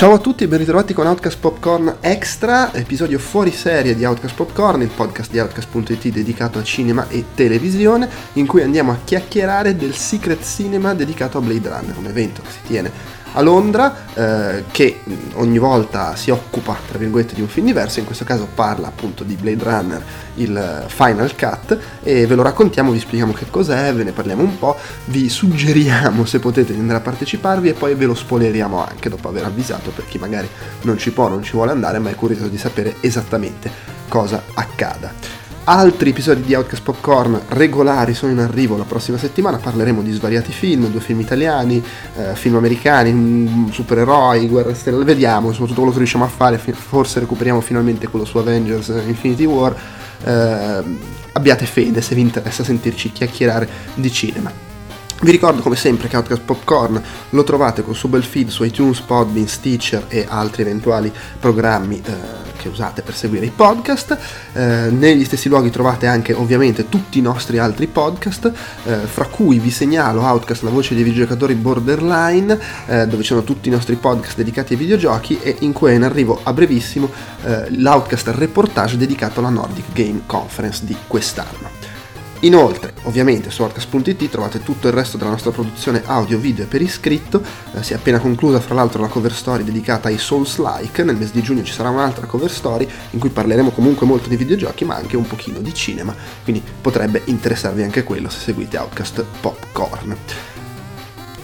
Ciao a tutti e ben ritrovati con Outcast Popcorn Extra, episodio fuori serie di Outcast Popcorn, il podcast di Outcast.it dedicato a cinema e televisione, in cui andiamo a chiacchierare del Secret Cinema dedicato a Blade Runner, un evento che si tiene a Londra eh, che ogni volta si occupa tra virgolette di un film diverso in questo caso parla appunto di Blade Runner il Final Cut e ve lo raccontiamo vi spieghiamo che cos'è ve ne parliamo un po' vi suggeriamo se potete di andare a parteciparvi e poi ve lo spoileriamo anche dopo aver avvisato per chi magari non ci può non ci vuole andare ma è curioso di sapere esattamente cosa accada Altri episodi di Outcast Popcorn regolari sono in arrivo la prossima settimana, parleremo di svariati film, due film italiani, eh, film americani, mm, supereroi, guerra stellare, vediamo soprattutto quello che riusciamo a fare, forse recuperiamo finalmente quello su Avengers Infinity War. Eh, abbiate fede se vi interessa sentirci chiacchierare di cinema. Vi ricordo come sempre che Outcast Popcorn lo trovate col suo bel feed su iTunes, Podbean, Stitcher e altri eventuali programmi eh, che usate per seguire i podcast. Eh, negli stessi luoghi trovate anche ovviamente tutti i nostri altri podcast, eh, fra cui vi segnalo Outcast, la voce dei videogiocatori borderline, eh, dove ci sono tutti i nostri podcast dedicati ai videogiochi e in cui è in arrivo a brevissimo eh, l'Outcast reportage dedicato alla Nordic Game Conference di quest'anno. Inoltre, ovviamente, su Arcas.it trovate tutto il resto della nostra produzione audio, video e per iscritto. Eh, si è appena conclusa, fra l'altro, la cover story dedicata ai Souls-like. Nel mese di giugno ci sarà un'altra cover story in cui parleremo comunque molto di videogiochi, ma anche un pochino di cinema. Quindi potrebbe interessarvi anche quello se seguite Outcast Popcorn.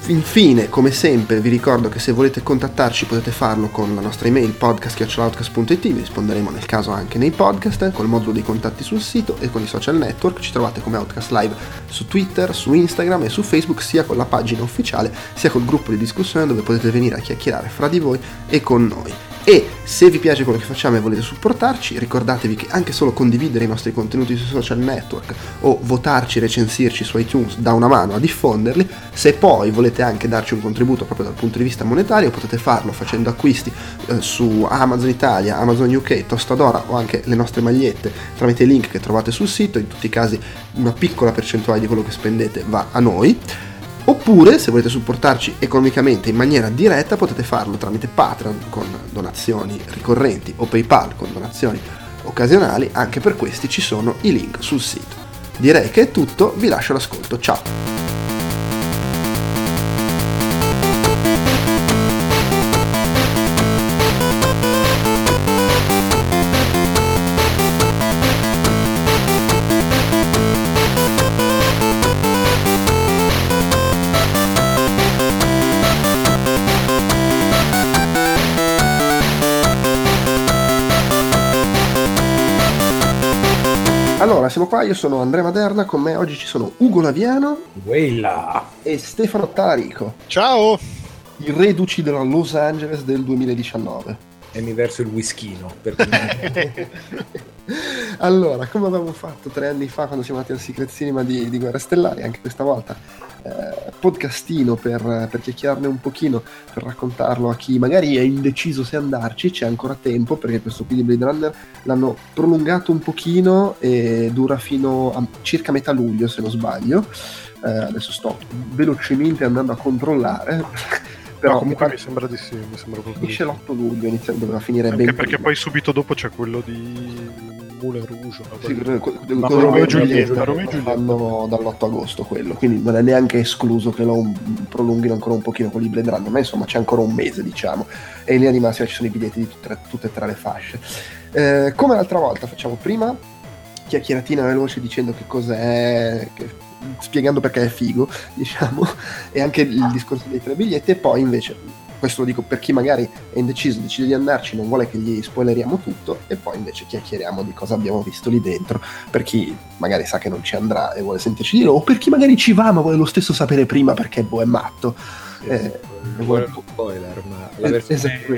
Infine, come sempre, vi ricordo che se volete contattarci potete farlo con la nostra email podcast.outcast.it, vi risponderemo nel caso anche nei podcast, col modulo dei contatti sul sito e con i social network. Ci trovate come Outcast Live su Twitter, su Instagram e su Facebook, sia con la pagina ufficiale sia col gruppo di discussione dove potete venire a chiacchierare fra di voi e con noi. E se vi piace quello che facciamo e volete supportarci, ricordatevi che anche solo condividere i nostri contenuti sui social network o votarci, recensirci su iTunes dà una mano a diffonderli. Se poi volete anche darci un contributo proprio dal punto di vista monetario, potete farlo facendo acquisti eh, su Amazon Italia, Amazon UK, Tostadora o anche le nostre magliette tramite i link che trovate sul sito. In tutti i casi una piccola percentuale di quello che spendete va a noi. Oppure, se volete supportarci economicamente in maniera diretta, potete farlo tramite Patreon con donazioni ricorrenti o PayPal con donazioni occasionali. Anche per questi ci sono i link sul sito. Direi che è tutto, vi lascio l'ascolto. Ciao! Io sono Andrea Maderna, con me oggi ci sono Ugo Laviano Weila. e Stefano Tarico. Ciao! I reduci della Los Angeles del 2019. E mi verso il whiskino. allora, come avevamo fatto tre anni fa quando siamo andati al Secret Cinema di, di Guerre Stellari, anche questa volta eh, podcastino per, per chiacchierarne un pochino, per raccontarlo a chi magari è indeciso se andarci, c'è ancora tempo perché questo qui di Blade Runner l'hanno prolungato un pochino e dura fino a circa metà luglio se non sbaglio. Eh, adesso sto velocemente andando a controllare però no, comunque mi sembra di sì, mi sembra proprio finisce l'8 luglio, inizia, doveva finire Anche ben perché prima. poi subito dopo c'è quello di Moulin Rouge sì, quello, quello, Romeo e Giulietta fanno dall'8 agosto quello quindi non è neanche escluso che lo prolunghino ancora un pochino con i Blade Runner ma insomma c'è ancora un mese diciamo e in linea di massima ci sono i biglietti di tutte, tutte e tre le fasce eh, come l'altra volta facciamo prima chiacchieratina veloce dicendo che cos'è che, spiegando perché è figo diciamo e anche il discorso dei tre biglietti e poi invece questo lo dico per chi magari è indeciso, decide di andarci, non vuole che gli spoileriamo tutto e poi invece chiacchieriamo di cosa abbiamo visto lì dentro, per chi magari sa che non ci andrà e vuole sentirci dire o per chi magari ci va ma vuole lo stesso sapere prima perché boh, è matto. Eh, non vuole lo spoiler, ma la versione esatto.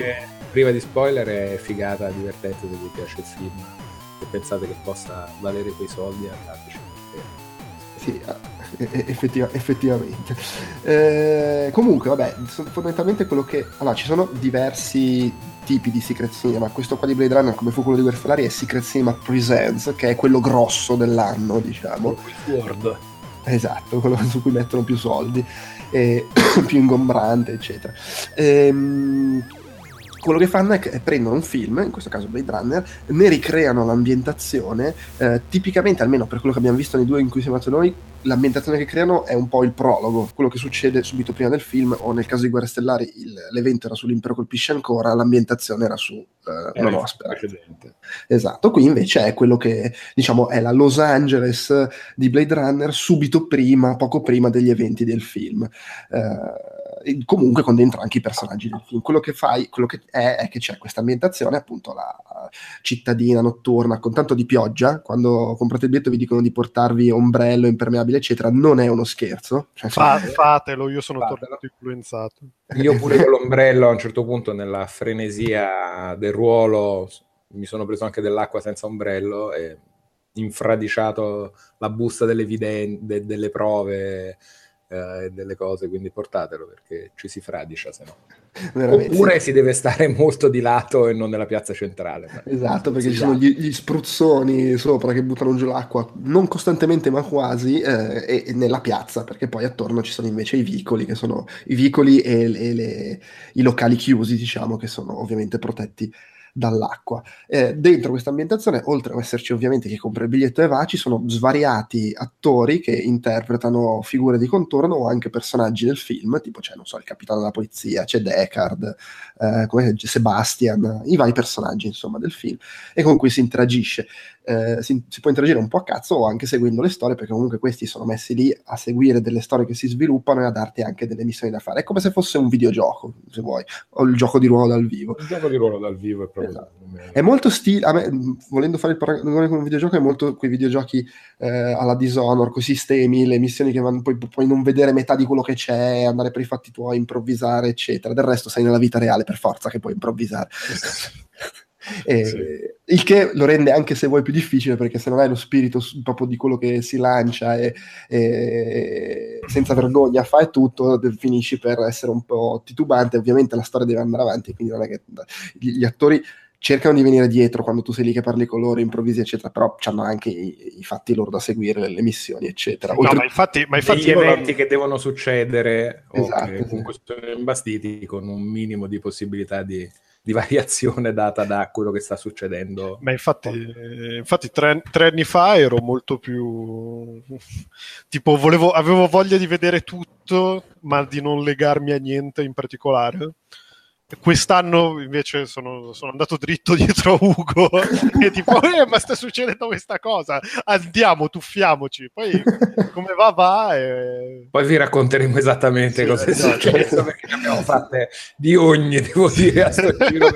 prima di spoiler è figata, divertente se vi piace il film e pensate che possa valere quei soldi andateci. Sì, effettiva, effettivamente. Eh, comunque, vabbè, fondamentalmente quello che... Allora, ci sono diversi tipi di Secret Cinema. Questo qua di Blade Runner, come fu quello di Versalari, è Secret Cinema Presents, che è quello grosso dell'anno, diciamo. Word. Esatto, quello su cui mettono più soldi, e più ingombrante, eccetera. Ehm, quello che fanno è che prendono un film, in questo caso Blade Runner, ne ricreano l'ambientazione, eh, tipicamente, almeno per quello che abbiamo visto nei due in cui siamo andati noi, l'ambientazione che creano è un po' il prologo, quello che succede subito prima del film, o nel caso di Guerre Stellari il, l'evento era sull'impero colpisce ancora, l'ambientazione era su eh, Nuova Speranza. Esatto, qui invece è quello che diciamo è la Los Angeles di Blade Runner subito prima, poco prima degli eventi del film. Eh, comunque con dentro anche i personaggi del film. Quello che fai, quello che è, è che c'è questa ambientazione, appunto la cittadina notturna con tanto di pioggia. Quando comprate il biglietto vi dicono di portarvi ombrello, impermeabile, eccetera. Non è uno scherzo. Cioè, Fa, fatelo, io sono fatelo. tornato influenzato. Io pure con l'ombrello a un certo punto, nella frenesia del ruolo, mi sono preso anche dell'acqua senza ombrello e infradiciato la busta delle, viden- de- delle prove eh, delle cose, quindi portatelo perché ci si fradicia se no. Veramente. Oppure si deve stare molto di lato e non nella piazza centrale. Esatto, perché ci sono gli, gli, spruzzoni sopra che buttano giù l'acqua, non costantemente ma quasi, eh, e, e, nella piazza, perché poi attorno ci sono invece i vicoli, che sono i vicoli e, e le, i locali chiusi, diciamo, che sono ovviamente protetti dall'acqua. Eh, dentro questa ambientazione, oltre ad esserci ovviamente chi compra il biglietto e va, ci sono svariati attori che interpretano figure di contorno o anche personaggi del film, tipo c'è, non so, il capitano della polizia, c'è Deckard, eh, Sebastian, i vari personaggi insomma del film e con cui si interagisce eh, si, si, può interagire un po' a cazzo o anche seguendo le storie, perché comunque questi sono messi lì a seguire delle storie che si sviluppano e a darti anche delle missioni da fare. È come se fosse un videogioco, se vuoi, o il gioco di ruolo dal vivo. Il gioco di ruolo dal vivo è proprio... Esatto. È molto stile, a me, volendo fare il paragone con un videogioco, è molto quei videogiochi eh, alla Dishonored, con sistemi, le missioni che vanno, poi puoi non vedere metà di quello che c'è, andare per i fatti tuoi, improvvisare, eccetera. Del resto sei nella vita reale per forza che puoi improvvisare. Esatto. E, sì. Il che lo rende anche se vuoi più difficile perché se non hai lo spirito proprio di quello che si lancia e, e senza vergogna fai tutto, finisci per essere un po' titubante. Ovviamente la storia deve andare avanti, quindi non è che gli, gli attori cercano di venire dietro quando tu sei lì che parli con loro, improvvisi, eccetera, però hanno anche i, i, fatti loro da seguire, le, missioni, eccetera. Oltre... No, ma infatti, ma infatti gli eventi che devono succedere esatto, o che comunque sì. sono imbastiti con un minimo di possibilità di di variazione data da quello che sta succedendo. Ma infatti, infatti tre, tre, anni fa ero molto più tipo volevo, avevo voglia di vedere tutto, ma di non legarmi a niente in particolare. Quest'anno invece sono, sono, andato dritto dietro a Ugo e tipo, eh, ma sta succedendo questa cosa, andiamo, tuffiamoci. Poi come va, va. E... Poi vi racconteremo esattamente sì, cosa è esatto. successo perché ne abbiamo fatte di ogni, devo dire, a sto giro.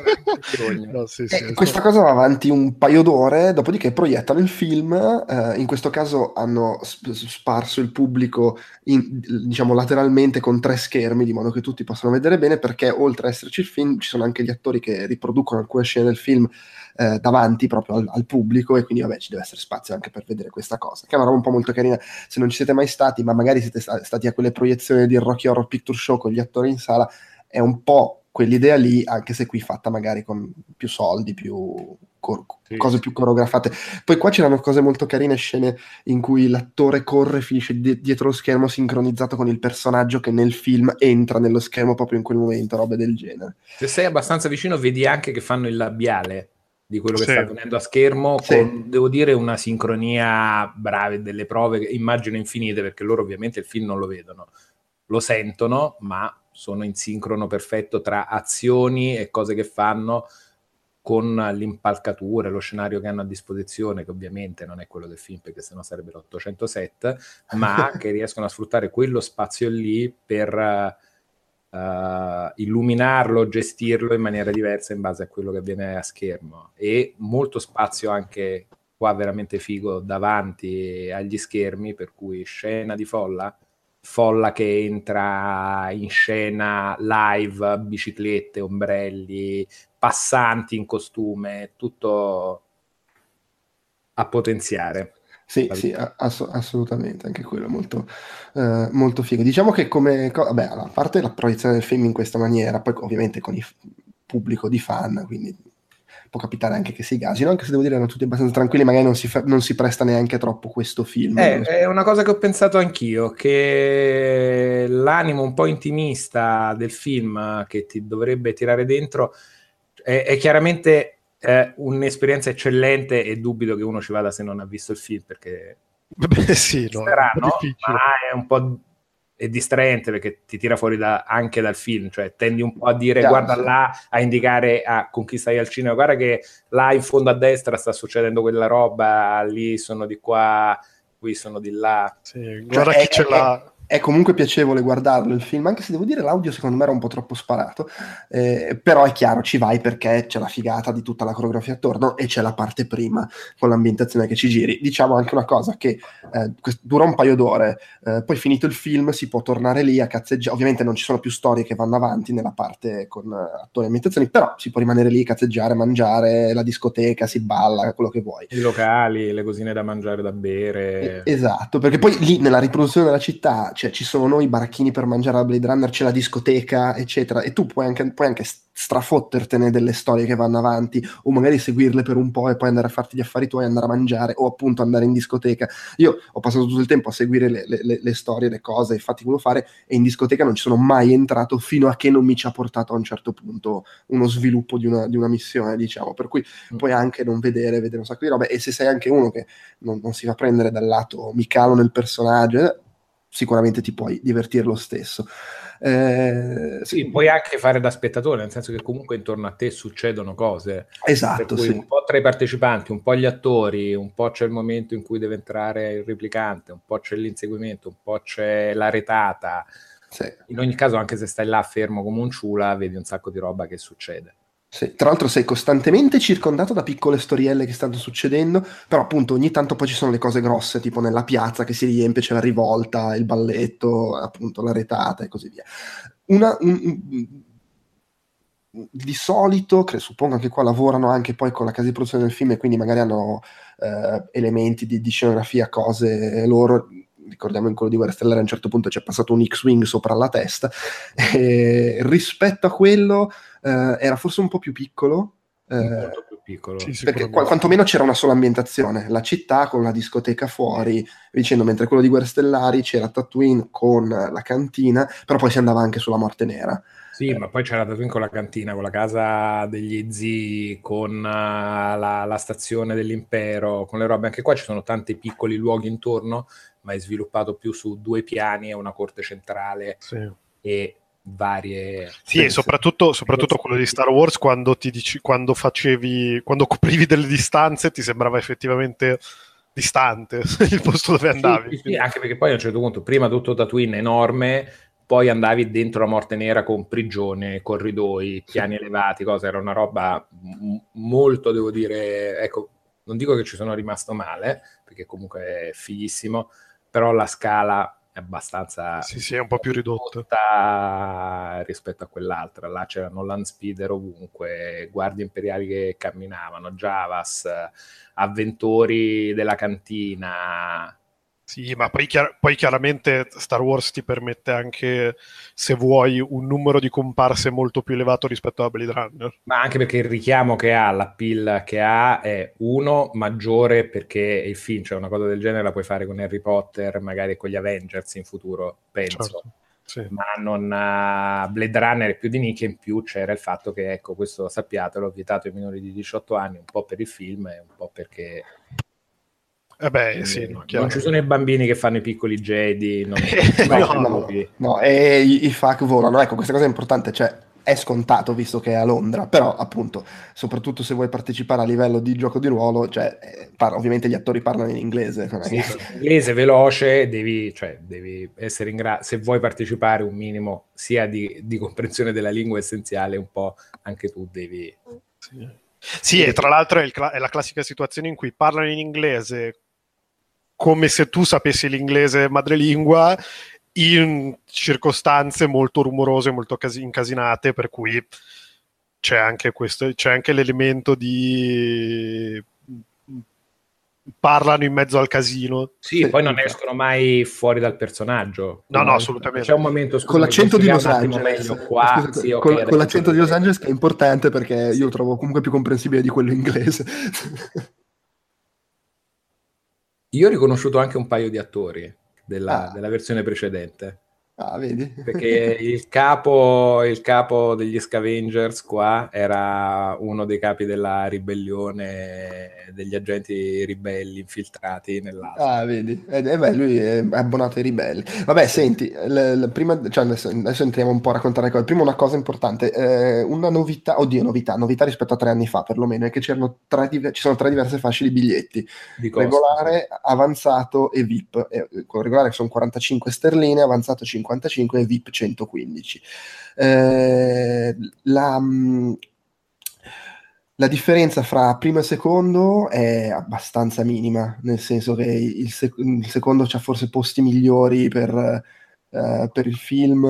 no, sì, sì, eh, questa cosa va avanti un paio d'ore, dopodiché proiettano il film. Eh, in questo caso hanno sparso il pubblico, in, diciamo, lateralmente con tre schermi, di modo che tutti possano vedere bene, perché oltre ad esserci il film, ci sono anche gli attori che riproducono alcune scene del film eh, davanti proprio al, al, pubblico e quindi vabbè ci deve essere spazio anche per vedere questa cosa, che è una roba un po' molto carina. Se non ci siete mai stati, ma magari siete stati a quelle proiezioni di Rocky Horror Picture Show con gli attori in sala, è un po' quell'idea lì, anche se qui fatta magari con più soldi, più cor- sì. cose più coreografate. Poi qua c'erano cose molto carine, scene in cui l'attore corre e finisce di- dietro lo schermo sincronizzato con il personaggio che nel film entra nello schermo proprio in quel momento, robe del genere. Se sei abbastanza vicino vedi anche che fanno il labiale di quello che sì. sta avvenendo a schermo, sì. con, devo dire, una sincronia brave, delle prove, immagino infinite, perché loro ovviamente il film non lo vedono, lo sentono, ma sono in sincrono perfetto tra azioni e cose che fanno con l'impalcatura, lo scenario che hanno a disposizione, che ovviamente non è quello del film perché sennò sarebbero 800 set, ma che riescono a sfruttare quello spazio lì per uh, illuminarlo, gestirlo in maniera diversa in base a quello che avviene a schermo. E molto spazio anche qua veramente figo davanti agli schermi, per cui scena di folla folla che entra in scena live, biciclette, ombrelli, passanti in costume, tutto a potenziare. Sì, sì, ass- assolutamente, anche quello molto, eh, molto figo. Diciamo che come, co- vabbè, a parte la proiezione del film in questa maniera, poi ovviamente con il f- pubblico di fan, quindi può capitare anche che si gasino, anche se devo dire erano tutti abbastanza tranquilli, magari non si, fa- non si presta neanche troppo questo film. Eh, è una cosa che ho pensato anch'io, che l'animo un po' intimista del film che ti dovrebbe tirare dentro è, è chiaramente eh, un'esperienza eccellente e dubito che uno ci vada se non ha visto il film perché Beh, sì, no, sarà, no? ma è un po' è distraente perché ti tira fuori da, anche dal film, cioè tendi un po' a dire Chiaro, guarda là, a indicare a con chi stai al cinema, guarda che là in fondo a destra sta succedendo quella roba, lì sono di qua, qui sono di là. Sì, guarda cioè, chi è, ce l'ha è comunque piacevole guardarlo il film, anche se devo dire l'audio secondo me era un po' troppo sparato, eh, però è chiaro, ci vai perché c'è la figata di tutta la coreografia attorno e c'è la parte prima con l'ambientazione che ci giri. Diciamo anche una cosa che eh, dura un paio d'ore, eh, poi finito il film si può tornare lì a cazzeggiare, ovviamente non ci sono più storie che vanno avanti nella parte con attori e ambientazioni, però si può rimanere lì, cazzeggiare, mangiare, la discoteca, si balla, quello che vuoi. I locali, le cosine da mangiare, da bere. esatto, perché poi lì nella riproduzione della città cioè ci sono i baracchini per mangiare a Blade Runner, c'è la discoteca, eccetera, e tu puoi anche, puoi anche strafottertene delle storie che vanno avanti, o magari seguirle per un po' e poi andare a farti gli affari tuoi, andare a mangiare, o appunto andare in discoteca. Io ho passato tutto il tempo a seguire le, le, le storie, le cose, i fatti che volevo fare, e in discoteca non ci sono mai entrato fino a che non mi ci ha portato a un certo punto uno sviluppo di una, di una missione, diciamo. Per cui mm. puoi anche non vedere, vedere un sacco di robe, e se sei anche uno che non, non si fa prendere dal lato mi calo nel personaggio, eh, sicuramente ti puoi divertire lo stesso. Eh, sì, puoi anche fare da spettatore, nel senso che comunque intorno a te succedono cose. Esatto. Sì. Un po' tra i partecipanti, un po' gli attori, un po' c'è il momento in cui deve entrare il replicante, un po' c'è l'inseguimento, un po' c'è la retata. Sì. In ogni caso, anche se stai là fermo come un ciula, vedi un sacco di roba che succede. Sì, tra l'altro sei costantemente circondato da piccole storielle che stanno succedendo, però appunto ogni tanto poi ci sono le cose grosse, tipo nella piazza che si riempie, c'è la rivolta, il balletto, appunto la retata e così via. Una, un, di solito, che suppongo anche qua lavorano anche poi con la casa di produzione del film e quindi magari hanno eh, elementi di, di, scenografia, cose loro. Ricordiamo in quello di Guerra Stellare a un certo punto c'è passato un X-Wing sopra la testa. E rispetto a quello eh, era forse un po' più piccolo. Eh, Molto più piccolo. Sì, perché qu- quantomeno c'era una sola ambientazione, la città con la discoteca fuori, dicendo, mentre quello di Guerre Stellari c'era Tatooine con la cantina, però poi si andava anche sulla Morte Nera. Sì, eh. ma poi c'era Tatooine con la cantina, con la casa degli zii, con uh, la, la, stazione dell'impero, con le robe. Anche qua ci sono tanti piccoli luoghi intorno, ma è sviluppato più su due piani e una corte centrale. Sì. E varie... Sì, e soprattutto, soprattutto quello di Star Wars, quando, ti dici, quando facevi, quando coprivi delle distanze, ti sembrava effettivamente distante il posto dove andavi. Sì, sì, anche perché poi a un certo punto, prima tutto Tatooine enorme, poi andavi dentro la morte nera con prigione, corridoi, piani elevati, cosa, era una roba m- molto, devo dire, ecco, non dico che ci sono rimasto male, perché comunque è fighissimo, però la scala è abbastanza sì, sì, è un po' più ridotta rispetto a quell'altra. Là c'erano land speeder ovunque, guardie imperiali che camminavano, Javas, avventori della cantina, sì, ma poi, chiar- poi, chiaramente Star Wars ti permette anche, se vuoi, un numero di comparse molto più elevato rispetto a Blade Runner. Ma anche perché il richiamo che ha, la pill che ha è uno maggiore perché il film, cioè una cosa del genere la puoi fare con Harry Potter, magari con gli Avengers in futuro, penso. Certo. Sì. ma non uh, Blade Runner più di nicchia in più c'era il fatto che ecco questo sappiatelo vietato ai minori di 18 anni un po' per il film e un po' perché eh beh, sì, no, non ci sono i bambini che fanno i piccoli Jedi, non, no, no, no, e i, i FAC volano. Ecco, questa cosa è importante, cioè è scontato visto che è a Londra, però appunto, soprattutto se vuoi partecipare a livello di gioco di ruolo, cioè, eh, par- ovviamente gli attori parlano in inglese. Sì, in inglese veloce, devi, cioè, devi essere in grado, se vuoi partecipare un minimo sia di, di, comprensione della lingua essenziale, un po' anche tu devi... Sì. Sì, e tra l'altro è, cl- è, la classica situazione in cui parlano in inglese come se tu sapessi l'inglese madrelingua in circostanze molto rumorose, molto cas- incasinate, per cui c'è anche, questo, c'è anche l'elemento di parlano in mezzo al casino. Sì, poi non escono mai fuori dal personaggio. No, no, assolutamente. C'è un momento scusa, con l'accento di Los Angeles. Qua. Scusa, sì, okay, con, con l'accento di Los Angeles che è importante perché io lo trovo comunque più comprensibile di quello inglese. Io ho riconosciuto anche un paio di attori della, ah. della versione precedente. Ah, vedi? Perché il capo, il capo degli Scavengers qua era uno dei capi della ribellione degli agenti ribelli infiltrati nell'Asia. Ah, vedi? Eh, eh, beh, lui è abbonato ai ribelli. Vabbè, senti, l- l- prima, cioè adesso, adesso, entriamo un po' a raccontare cose. Prima una cosa importante, eh, una novità, oddio, novità, novità rispetto a tre anni fa perlomeno, è che c'erano tre, ci sono tre diverse fasce di biglietti. Di regolare, avanzato e VIP. Eh, con regolare sono 45 sterline, avanzato 50 155 e VIP 115. Eh, la, mm, la differenza fra primo e secondo è abbastanza minima, nel senso che il, sec- il secondo ha forse posti migliori per, uh, per il film,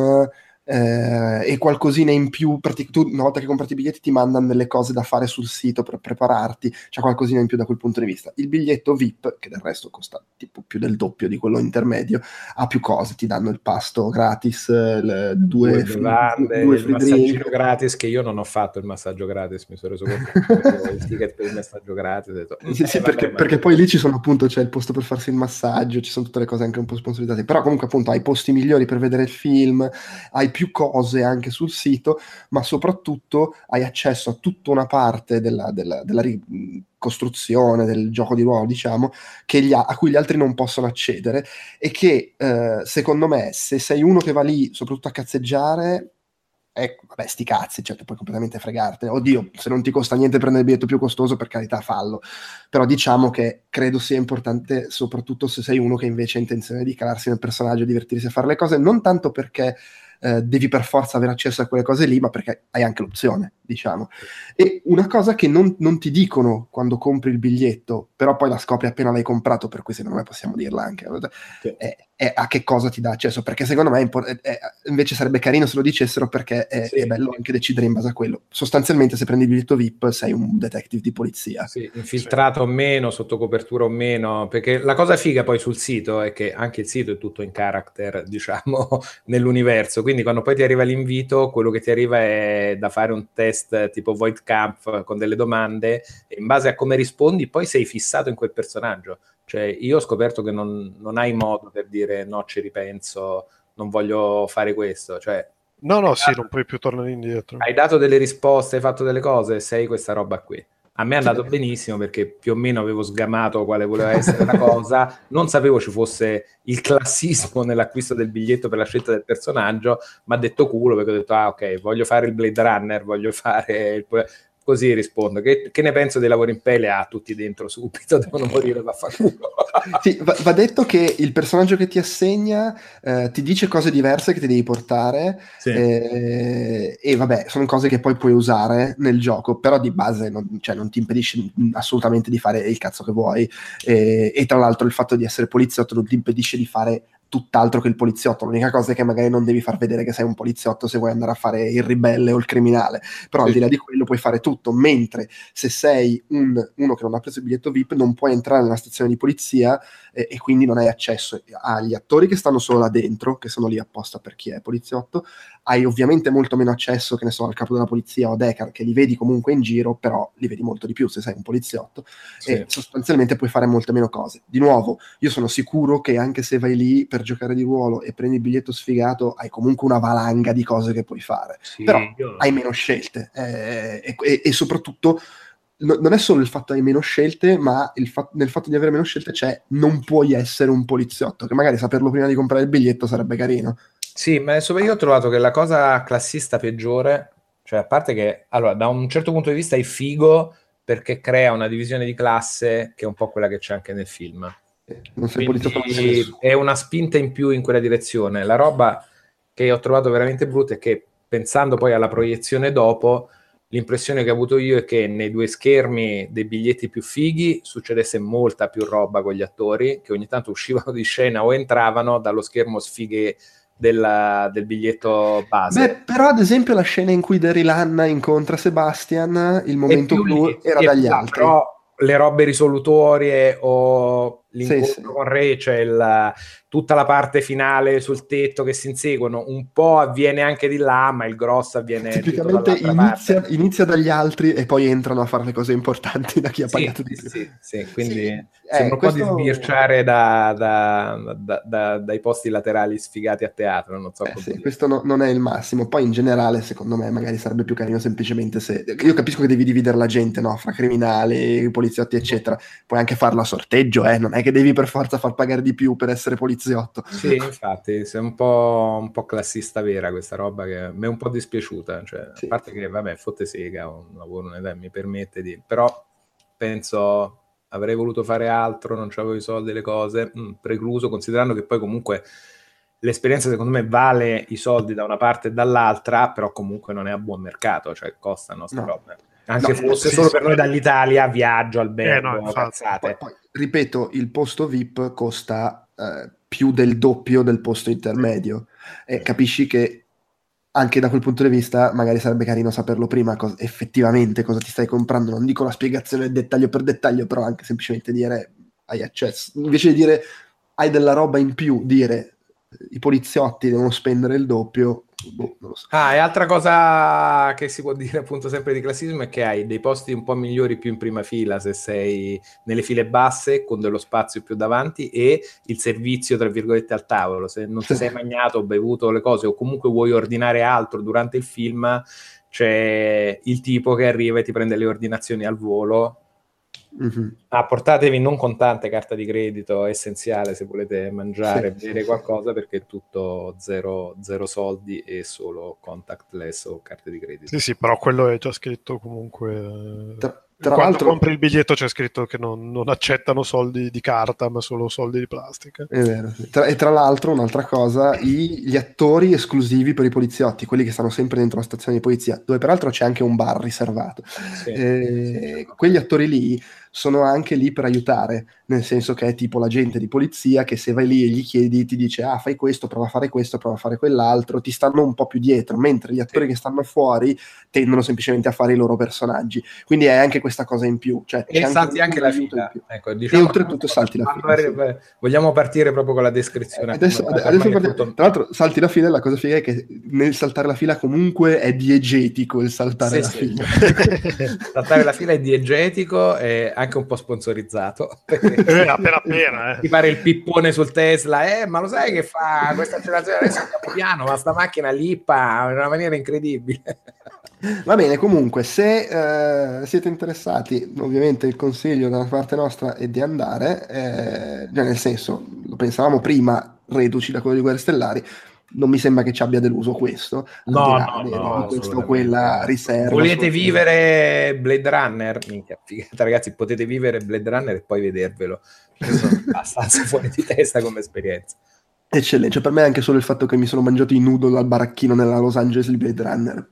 eh, e qualcosina in più, tu una volta che comprati i biglietti ti mandano delle cose da fare sul sito per prepararti, c'è qualcosina in più da quel punto di vista. Il biglietto VIP, che del resto costa tipo più del doppio di quello intermedio, ha più cose, ti danno il pasto gratis, le, due, due bevande, due il massaggino gratis, che io non ho fatto il massaggio gratis, mi sono reso conto il ticket per il massaggio gratis. Detto, sì, sì, eh, perché, vabbè, perché poi lì ci sono appunto, c'è il posto per farsi il massaggio, ci sono tutte le cose anche un po' sponsorizzate, però comunque appunto hai posti migliori per vedere il film, hai più cose anche sul sito, ma soprattutto hai accesso a tutta una parte della, della, della costruzione del gioco di ruolo, diciamo, ha, a cui gli altri non possono accedere e che eh, secondo me se sei uno che va lì soprattutto a cazzeggiare ecco, vabbè, sti cazzi, cioè, puoi completamente fregartene. Oddio, se non ti costa niente prendere il biglietto più costoso, per carità, fallo. Però diciamo che credo sia importante, soprattutto se sei uno che invece ha intenzione di calarsi nel personaggio, divertirsi a fare le cose, non tanto perché eh, devi per forza avere accesso a quelle cose lì, ma perché hai anche l'opzione, diciamo. E una cosa che non, non, ti dicono quando compri il biglietto, però poi la scopri appena l'hai comprato, per cui secondo me possiamo dirla anche, sì. è, è, a che cosa ti dà accesso, perché secondo me è, è, invece sarebbe carino se lo dicessero perché sì. è, bello anche decidere in base a quello. Sostanzialmente se prendi il biglietto VIP sei un detective di polizia. Sì, infiltrato o meno, sotto copertura o meno, perché la cosa figa poi sul sito è che anche il sito è tutto in character, diciamo, nell'universo, quindi quando poi ti arriva l'invito, quello che ti arriva è da fare un test tipo Void Camp con delle domande e in base a come rispondi poi sei fissato in quel personaggio. Cioè io ho scoperto che non, non hai modo per dire no, ci ripenso, non voglio fare questo. Cioè, no, no, sì, non puoi più tornare indietro. Hai dato delle risposte, hai fatto delle cose, sei questa roba qui. A me è andato benissimo perché più o meno avevo sgamato quale voleva essere la cosa, non sapevo ci fosse il classismo nell'acquisto del biglietto per la scelta del personaggio, ma detto culo perché ho detto ah ok, voglio fare il Blade Runner, voglio fare il Così rispondo. Che, che, ne penso dei lavori in pelle? Ah, tutti dentro subito, devono morire da fare sì, va, va, detto che il personaggio che ti assegna eh, ti dice cose diverse che ti devi portare sì. eh, e vabbè, sono cose che poi puoi usare nel gioco, però di base non, cioè, non ti impedisce assolutamente di fare il cazzo che vuoi e, e tra l'altro il fatto di essere poliziotto non ti impedisce di fare tutt'altro che il poliziotto. L'unica cosa è che magari non devi far vedere che sei un poliziotto se vuoi andare a fare il ribelle o il criminale, però sì. al di là di quello puoi fare tutto, mentre se sei un, uno che non ha preso il biglietto VIP non puoi entrare nella stazione di polizia eh, e quindi non hai accesso agli attori che stanno solo là dentro, che sono lì apposta per chi è poliziotto, hai ovviamente molto meno accesso, che ne so, al capo della polizia o a Decar, che li vedi comunque in giro, però li vedi molto di più se sei un poliziotto sì. e sostanzialmente puoi fare molte meno cose. Di nuovo, io sono sicuro che anche se vai lì per giocare di ruolo e prendi il biglietto sfigato, hai comunque una valanga di cose che puoi fare, sì, però io... hai meno scelte eh, e, e, soprattutto non è solo il fatto che hai meno scelte, ma fa- nel fatto di avere meno scelte c'è non puoi essere un poliziotto, che magari saperlo prima di comprare il biglietto sarebbe carino. Sì, ma adesso io ho trovato che la cosa classista peggiore, cioè a parte che, allora, da un certo punto di vista è figo perché crea una divisione di classe che è un po' quella che c'è anche nel film. Non sei Quindi è una spinta in più in quella direzione. La roba che ho trovato veramente brutta è che pensando poi alla proiezione dopo, l'impressione che ho avuto io è che nei due schermi dei biglietti più fighi succedesse molta più roba con gli attori che ogni tanto uscivano di scena o entravano dallo schermo sfighe della, del biglietto base. Beh, però ad esempio la scena in cui Daryl Anna incontra Sebastian, il momento blu era dagli altri. Però le robe risolutorie o l'incontro sì, sì. con c'è il, tutta la parte finale sul tetto che si inseguono, un po' avviene anche di là, ma il grosso avviene tipicamente inizia, inizia, dagli altri e poi entrano a fare le cose importanti da chi ha sì, pagato di più. Sì, sì, quindi eh, sembra un questo... po' di sbirciare da, da, da, dai posti laterali sfigati a teatro, non so eh, questo no, non è il massimo, poi in generale secondo me magari sarebbe più carino semplicemente se... Io capisco che devi dividere la gente, no? Fra criminali, poliziotti eccetera, puoi anche farlo a sorteggio, eh? non è che devi per forza far pagare di più per essere poliziotto. Sì, infatti, sei un po', un po' classista vera questa roba che mi è un po' dispiaciuta. Cioè, sì. A parte che, vabbè, fotte sega, un lavoro un'età mi permette di... Però penso avrei voluto fare altro, non avevo i soldi, le cose, mh, mm, precluso, considerando che poi comunque l'esperienza secondo me vale i soldi da una parte e dall'altra, però comunque non è a buon mercato, cioè costano queste no. robe. Anche no, fosse sì, solo sì, per noi dall'Italia, viaggio, albergo, eh no, poi, poi, ripeto, il posto VIP costa eh, più del doppio del posto intermedio. E capisci che anche da quel punto di vista magari sarebbe carino saperlo prima cosa, effettivamente cosa ti stai comprando. Non dico la spiegazione dettaglio per dettaglio però anche semplicemente dire hai accesso. Invece di dire hai della roba in più dire i poliziotti devono spendere il doppio boh, non lo so. Ah, e altra cosa che si può dire appunto sempre di classismo è che hai dei posti un po' migliori più in prima fila se sei nelle file basse con dello spazio più davanti e il servizio tra virgolette al tavolo. Se non ti sei magnato o bevuto le cose o comunque vuoi ordinare altro durante il film, c'è il tipo che arriva e ti prende le ordinazioni al volo Mm-hmm. Ah, portatevi non contante carta di credito, è essenziale se volete mangiare, sì, bere sì, qualcosa perché è tutto zero, zero, soldi e solo contactless o carte di credito. Sì, sì, però quello è già scritto comunque. Tra, tra Quando l'altro... compri il biglietto c'è scritto che non, non, accettano soldi di carta, ma solo soldi di plastica. È vero. Sì. Tra, e tra l'altro, un'altra cosa, i, gli attori esclusivi per i poliziotti, quelli che stanno sempre dentro la stazione di polizia, dove peraltro c'è anche un bar riservato. Eh, quegli attori lì sono anche lì per aiutare, nel senso che è tipo l'agente di polizia che se vai lì e gli chiedi ti dice ah fai questo, prova a fare questo, prova a fare quell'altro, ti stanno un po' più dietro, mentre gli attori che stanno fuori tendono semplicemente a fare i loro personaggi. Quindi è anche questa cosa in più. Cioè, e salti anche, anche la fila. Ecco, diciamo, e oltretutto salti la fila. Sì. Vogliamo partire proprio con la descrizione. Eh, adesso, adesso partiamo, tra l'altro salti la fila e la cosa figa è che nel saltare la fila comunque è diegetico il saltare sì, la sì. fila. saltare la fila è diegetico e anche un po' sponsorizzato. Eh, appena appena. Eh. Ti pare il pippone sul Tesla, eh, ma lo sai che fa questa accelerazione adesso andiamo piano, ma sta macchina lippa in una maniera incredibile. Va bene, comunque, se eh, siete interessati, ovviamente il consiglio da parte nostra è di andare, eh, nel senso, lo pensavamo prima, reduci da quello di Guerre Stellari, non mi sembra che ci abbia deluso questo. No, no, no, questo o quella riserva. Volete vivere Blade Runner? Minchia, ragazzi, potete vivere Blade Runner e poi vedervelo. Sono abbastanza fuori di testa come esperienza. Eccellente, cioè per me anche solo il fatto che mi sono mangiato i noodle al baracchino nella Los Angeles di Blade Runner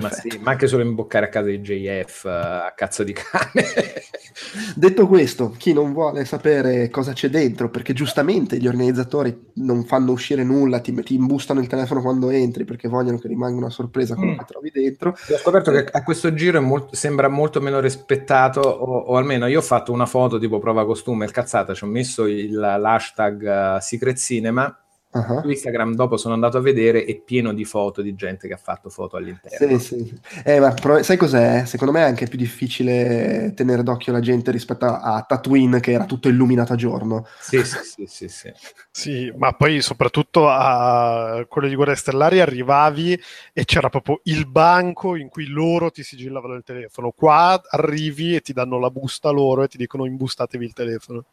ma, sì, ma anche solo imboccare a casa di JF eh, a cazzo di cane. Detto questo, chi non vuole sapere cosa c'è dentro, perché giustamente gli organizzatori non fanno uscire nulla, ti, ti imbustano il telefono quando entri perché vogliono che rimanga una sorpresa quello mm. che trovi dentro. Ho scoperto che a questo giro molto, sembra molto meno rispettato, o, o, almeno io ho fatto una foto tipo prova costume, il cazzata, ci ho messo il, l'hashtag uh, Secret Cinema Uh-huh. Su Instagram dopo sono andato a vedere è pieno di foto di gente che ha fatto foto all'interno. Sì, sì. Eh, ma pro- sai cos'è? Secondo me è anche più difficile tenere d'occhio la gente rispetto a, a Tatooine che era tutto illuminato a giorno. Sì, sì, sì, sì, sì. sì ma poi soprattutto a quello di Guerre Stellari arrivavi e c'era proprio il banco in cui loro ti sigillavano il telefono. Qua arrivi e ti danno la busta loro e ti dicono imbustatevi il telefono.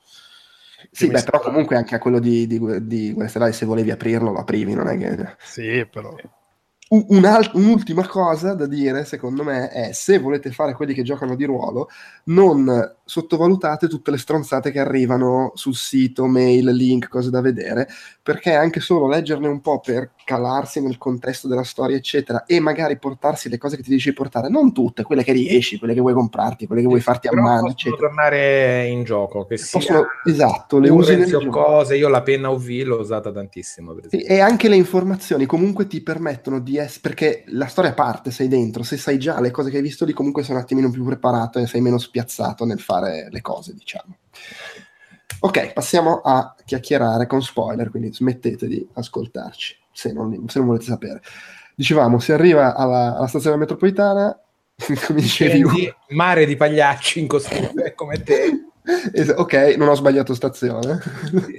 Sì, beh, però comunque anche a quello di, di, di Guerre se volevi aprirlo, lo aprivi, non è che... Sì, però... un'ultima cosa da dire, secondo me, è se volete fare quelli che giocano di ruolo, non sottovalutate tutte le stronzate che arrivano sul sito, mail, link, cose da vedere, perché anche solo leggerne un po' per calarsi nel contesto della storia, eccetera, e magari portarsi le cose che ti dici portare, non tutte, quelle che riesci, quelle che vuoi comprarti, quelle che vuoi farti a mano, eccetera. tornare in gioco, che possono, esatto, le usi nel cose, io la penna OV l'ho usata tantissimo, sì, e anche le informazioni comunque ti permettono di essere, perché la storia parte, sei dentro, se sai già le cose che hai visto lì, comunque sei un attimino più preparato e sei meno spiazzato nel fare le cose, diciamo. Ok, passiamo a chiacchierare con spoiler, quindi smettete di ascoltarci se non, se non volete sapere. Dicevamo, si arriva alla, alla stazione metropolitana, come dicevi, mare di pagliacci in costume come te. Ok, non ho sbagliato stazione.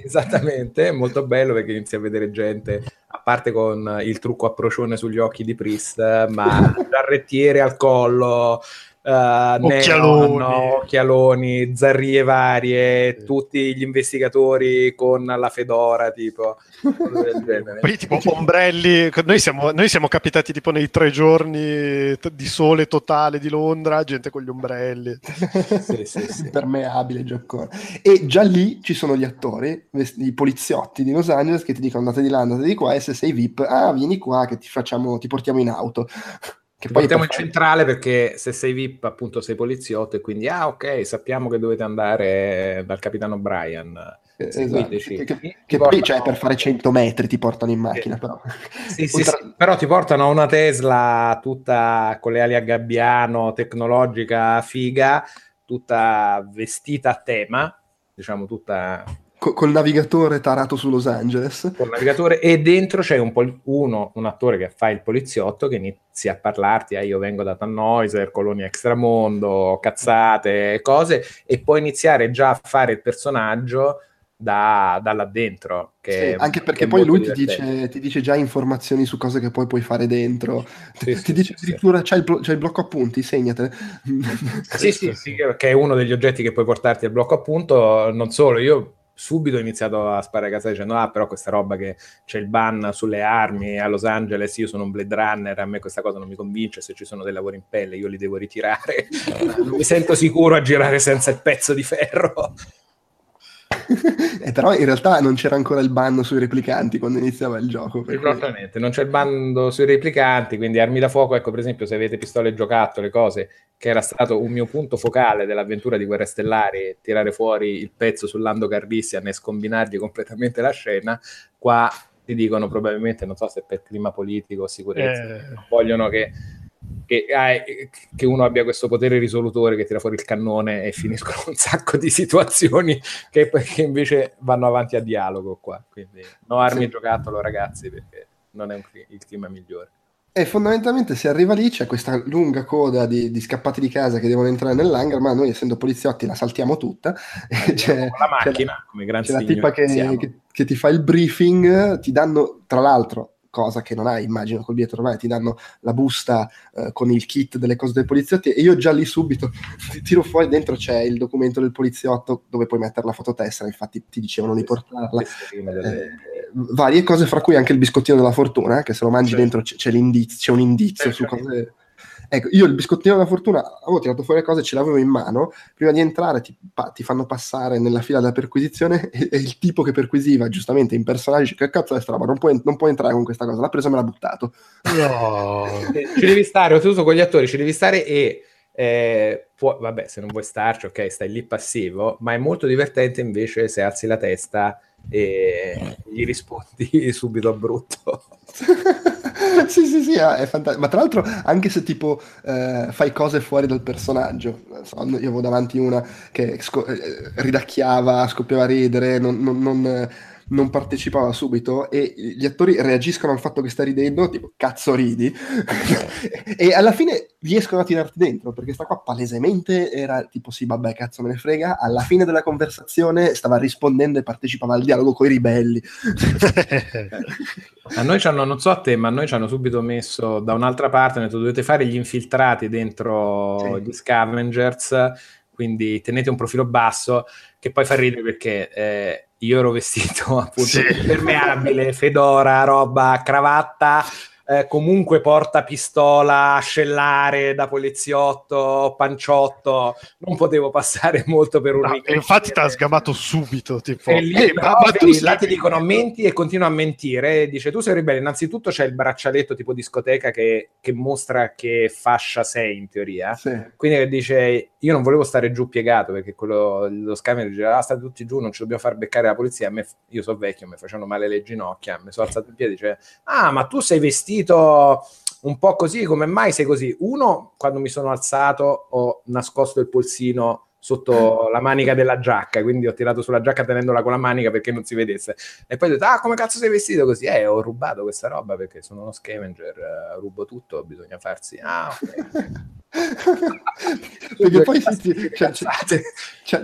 Esattamente, molto bello perché inizi a vedere gente, a parte con il trucco a procione sugli occhi di Priest, ma carrettiere al collo, Uh, occhialoni. Neon, occhialoni, zarrie varie, sì. tutti gli investigatori con la fedora, tipo. Poi tipo ombrelli, noi siamo, noi siamo capitati tipo nei tre giorni di sole totale di Londra, gente con gli ombrelli. sì, sì, sì. Impermeabile, giocone. E già lì ci sono gli attori, i poliziotti di Los Angeles che ti dicono andate di là, andate di qua e se sei VIP, ah vieni qua che ti facciamo, ti portiamo in auto. Che poi portiamo in centrale perché se sei VIP appunto sei poliziotto e quindi ah ok sappiamo che dovete andare dal capitano Brian eh, esatto. che, che, che poi cioè, per fare 100 metri ti portano in macchina però. Sì, sì, Ultra... sì, però ti portano a una Tesla tutta con le ali a gabbiano tecnologica figa tutta vestita a tema diciamo tutta col navigatore tarato su Los Angeles. Col navigatore e dentro c'è un pol- uno, un attore che fa il poliziotto che inizia a parlarti, ah, io vengo da Tannhäuser, colonia extramondo, cazzate, cose, e poi iniziare già a fare il personaggio da, da là dentro. Che, sì, anche perché poi lui ti dice, ti dice, già informazioni su cose che poi puoi fare dentro. Sì, ti, sì, dice addirittura c'è il, blo- c'è il, blocco appunti, segnate. Sì, sì, sì, che è uno degli oggetti che puoi portarti al blocco appunto. Non solo, io subito ho iniziato a sparare a casa dicendo ah però questa roba che c'è il ban sulle armi a Los Angeles io sono un Blade Runner a me questa cosa non mi convince se ci sono dei lavori in pelle io li devo ritirare. Non mi sento sicuro a girare senza il pezzo di ferro eh, però in realtà non c'era ancora il ban sui replicanti quando iniziava il gioco. Esattamente, non c'è il ban sui replicanti, quindi armi da fuoco, ecco per esempio se avete pistole giocattole, cose, che era stato un mio punto focale dell'avventura di Guerre Stellari, tirare fuori il pezzo sull'Ando Cardissian e scombinargli completamente la scena, qua ti dicono probabilmente, non so se per clima politico o sicurezza, eh. vogliono che che, eh, che, uno abbia questo potere risolutore che tira fuori il cannone e finiscono un sacco di situazioni che, che invece vanno avanti a dialogo qua. Quindi no armi sì. giocattolo ragazzi perché non è un, il clima migliore. E fondamentalmente se arriva lì c'è questa lunga coda di, di, scappati di casa che devono entrare nell'hangar, ma noi essendo poliziotti la saltiamo tutta. c'è, la macchina, c'è come gran c'è la tipa che, che, che, ti fa il briefing, ti danno tra l'altro cosa che non hai, immagino, col biglietto ormai ti danno la busta eh, con il kit delle cose dei poliziotti e io già lì subito ti tiro fuori, dentro c'è il documento del poliziotto dove puoi mettere la fototessera, infatti ti dicevano di portarla. Eh, varie cose, fra cui anche il biscottino della fortuna, eh, che se lo mangi sì. dentro c'è, c'è, c'è un indizio su cose Ecco, io il biscottino della fortuna avevo tirato fuori le cose, ce l'avevo in mano, prima di entrare ti, pa- ti fanno passare nella fila della perquisizione e, e, il tipo che perquisiva, giustamente in personaggio, dice che cazzo è sta roba, non puoi, non puoi entrare con questa cosa, l'ha preso e me l'ha buttato. No. ci devi stare, oltretutto con gli attori, ci devi stare e... Eh, può, vabbè, se non vuoi starci, ok, stai lì passivo, ma è molto divertente invece se alzi la testa e gli rispondi subito a brutto. sì, sì, sì, è fantastico. Ma tra l'altro, anche se tipo eh, fai cose fuori dal personaggio, so, io avevo davanti una che sco- eh, ridacchiava, scoppiava a ridere, non, non, non non partecipava subito e gli attori reagiscono al fatto che sta ridendo, tipo cazzo ridi, e alla fine riescono a tirarti dentro, perché sta qua palesemente era tipo sì vabbè cazzo me ne frega, alla fine della conversazione stava rispondendo e partecipava al dialogo con i ribelli. a noi ci hanno, non so a te, ma a noi ci hanno subito messo da un'altra parte, hanno detto dovete fare gli infiltrati dentro sì. gli scavengers, quindi tenete un profilo basso, che poi fa ridere perché... Eh, io ero vestito appunto sì. impermeabile, fedora, roba, cravatta, eh, comunque porta pistola, ascellare da poliziotto, panciotto, non potevo passare molto per un no, Infatti ti ha sgamato subito, tipo... E lì, eh, ma, ma tu là ti dicono menti e continua a mentire, dice tu sei ribelle, innanzitutto c'è il braccialetto tipo discoteca che, che mostra che fascia sei in teoria, sì. quindi dice io non volevo stare giù piegato perché quello, lo scambio diceva ah state tutti giù, non ci dobbiamo far beccare la polizia, me, io sono vecchio, mi facevano male le ginocchia, mi sono alzato in piedi, dice ah ma tu sei vestito sentito un po' così, come mai sei così? Uno, quando mi sono alzato ho nascosto il polsino sotto la manica della giacca, quindi ho tirato sulla giacca tenendola con la manica perché non si vedesse. E poi ho detto, ah, come cazzo sei vestito così? Eh, ho rubato questa roba perché sono uno scavenger, uh, rubo tutto, bisogna farsi... Ah, ok. perché poi sì, cioè, ci,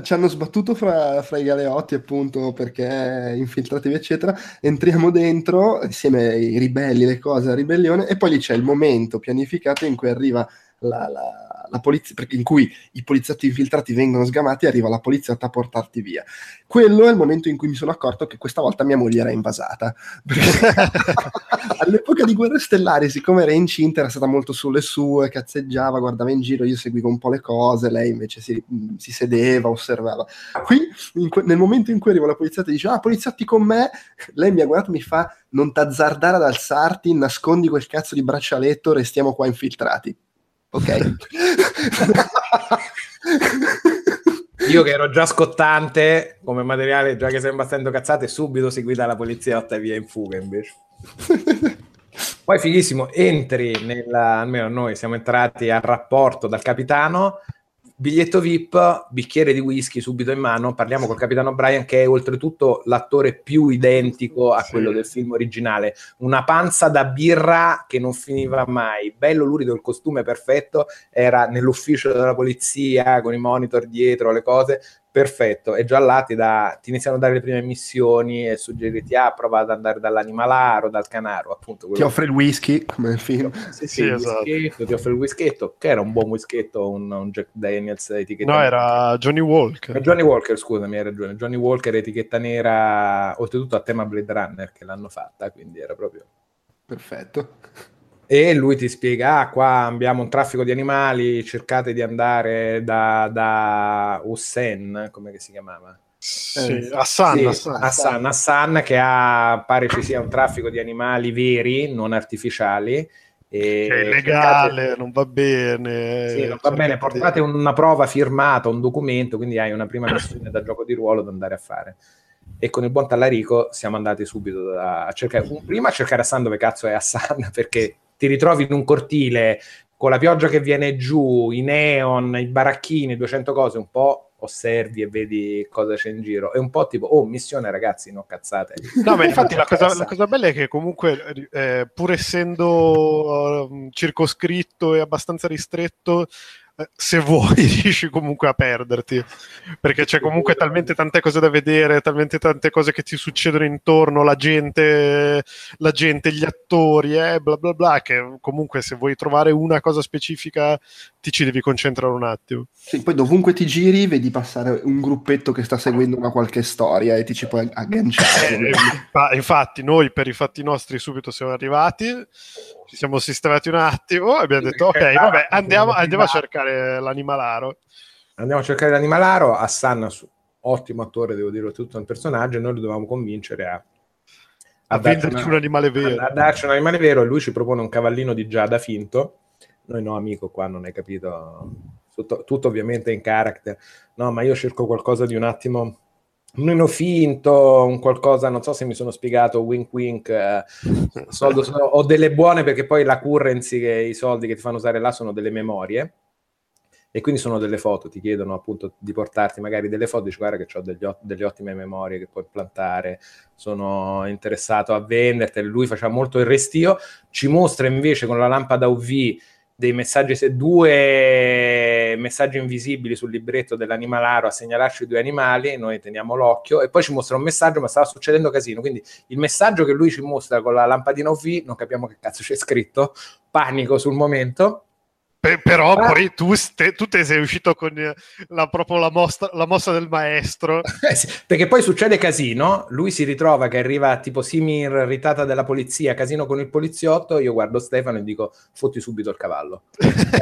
ci, hanno sbattuto fra, fra, i galeotti appunto perché infiltrativi eccetera. Entriamo dentro insieme ai ribelli le cose la ribellione e poi lì c'è il momento pianificato in cui arriva la, la la polizia, in cui i poliziotti infiltrati vengono sgamati e arriva la poliziotta a portarti via. Quello è il momento in cui mi sono accorto che questa volta mia moglie era invasata. all'epoca di Guerre Stellari, siccome era incinta, era stata molto sulle sue, cazzeggiava, guardava in giro, io seguivo un po' le cose, lei invece si, si sedeva, osservava. Qui, que- nel momento in cui arriva la poliziotta e dice, ah, poliziotti con me, lei mi ha guardato e mi fa, non t'azzardare ad alzarti, nascondi quel cazzo di braccialetto, restiamo qua infiltrati ok? Io che ero già scottante come materiale, già che sembra stando cazzate, subito seguita la poliziotta e via in fuga invece. Poi fighissimo, entri nella, almeno noi siamo entrati al rapporto dal capitano biglietto VIP, bicchiere di whisky subito in mano. Parliamo col capitano Brian, che è oltretutto l'attore più identico a quello del film originale. Una panza da birra che non finiva mai, bello lurido, il costume perfetto. Era nell'ufficio della polizia con i monitor dietro, le cose perfetto, e già là ti, da, ti, iniziano a dare le prime missioni e suggerirti, ah, prova ad andare dall'animalaro, dal canaro, appunto. Ti offre il whisky, come nel film. Sì, sì, sì esatto. ti offre il whisketto, che era un buon whisketto, un, un Jack Daniels etichetta No, era Johnny Walker. È Johnny Walker, scusami, hai ragione. Johnny Walker, etichetta nera, oltretutto a tema Blade Runner, che l'hanno fatta, quindi era proprio... Perfetto e lui ti spiega, ah, qua abbiamo un traffico di animali, cercate di andare da, da Hussein, come si chiamava? Sì, eh, Hassan, sì, Hassan, Hassan, Hassan, che ha, pare ci sia un traffico di animali veri, non artificiali. E che è illegale, cercate... non va bene. Sì, non va bene, portate una prova firmata, un documento, quindi hai una prima missione da gioco di ruolo da andare a fare. E con il buon Tallarico siamo andati subito a cercare, prima a cercare Hassan dove cazzo è Hassan, perché ti ritrovi in un cortile con la pioggia che viene giù, i neon, i baracchini, 200 cose, un po' osservi e vedi cosa c'è in giro. È un po' tipo, oh, missione ragazzi, no cazzate. No, ma infatti la cosa, la cosa, bella è che comunque, eh, pur essendo uh, circoscritto e abbastanza ristretto, se vuoi riesci comunque a perderti perché c'è comunque talmente tante cose da vedere talmente tante cose che ti succedono intorno la gente, la gente gli attori eh, bla bla bla che comunque se vuoi trovare una cosa specifica ti ci devi concentrare un attimo. Sì, poi dovunque ti giri vedi passare un gruppetto che sta seguendo una qualche storia e ti ci puoi agganciare. Eh, infatti noi per i fatti nostri subito siamo arrivati ci siamo sistemati un attimo e abbiamo detto ok, vabbè, andiamo, andiamo a cercare l'animalaro. Andiamo a cercare l'animalaro, Hassan, ottimo attore, devo dire, tutto un personaggio, e noi lo dovevamo convincere a, a, a venderci una, un animale vero. A, a, darci un animale vero e lui ci propone un cavallino di Giada finto. Noi no, amico, qua non hai capito. Tutto, tutto ovviamente in character. No, ma io cerco qualcosa di un attimo meno finto, un qualcosa, non so se mi sono spiegato, wink wink, eh, soldo, sono, ho delle buone perché poi la currency, che, i soldi che ti fanno usare là sono delle memorie e quindi sono delle foto, ti chiedono appunto di portarti magari delle foto, dici guarda che ho delle ottime memorie che puoi plantare, sono interessato a vendertele, lui faceva molto il restio, ci mostra invece con la lampada UV dei messaggi, due messaggi invisibili sul libretto dell'animalaro a segnalarci due animali, noi teniamo l'occhio e poi ci mostra un messaggio, ma stava succedendo casino. Quindi il messaggio che lui ci mostra con la lampadina UV, non capiamo che cazzo c'è scritto, panico sul momento Pe- però ah. poi tu, ste- tu te sei uscito con eh, la, proprio la, mostra- la mossa del maestro. Eh sì, perché poi succede casino, lui si ritrova che arriva tipo simil ritata della polizia, casino con il poliziotto, io guardo Stefano e dico fotti subito il cavallo.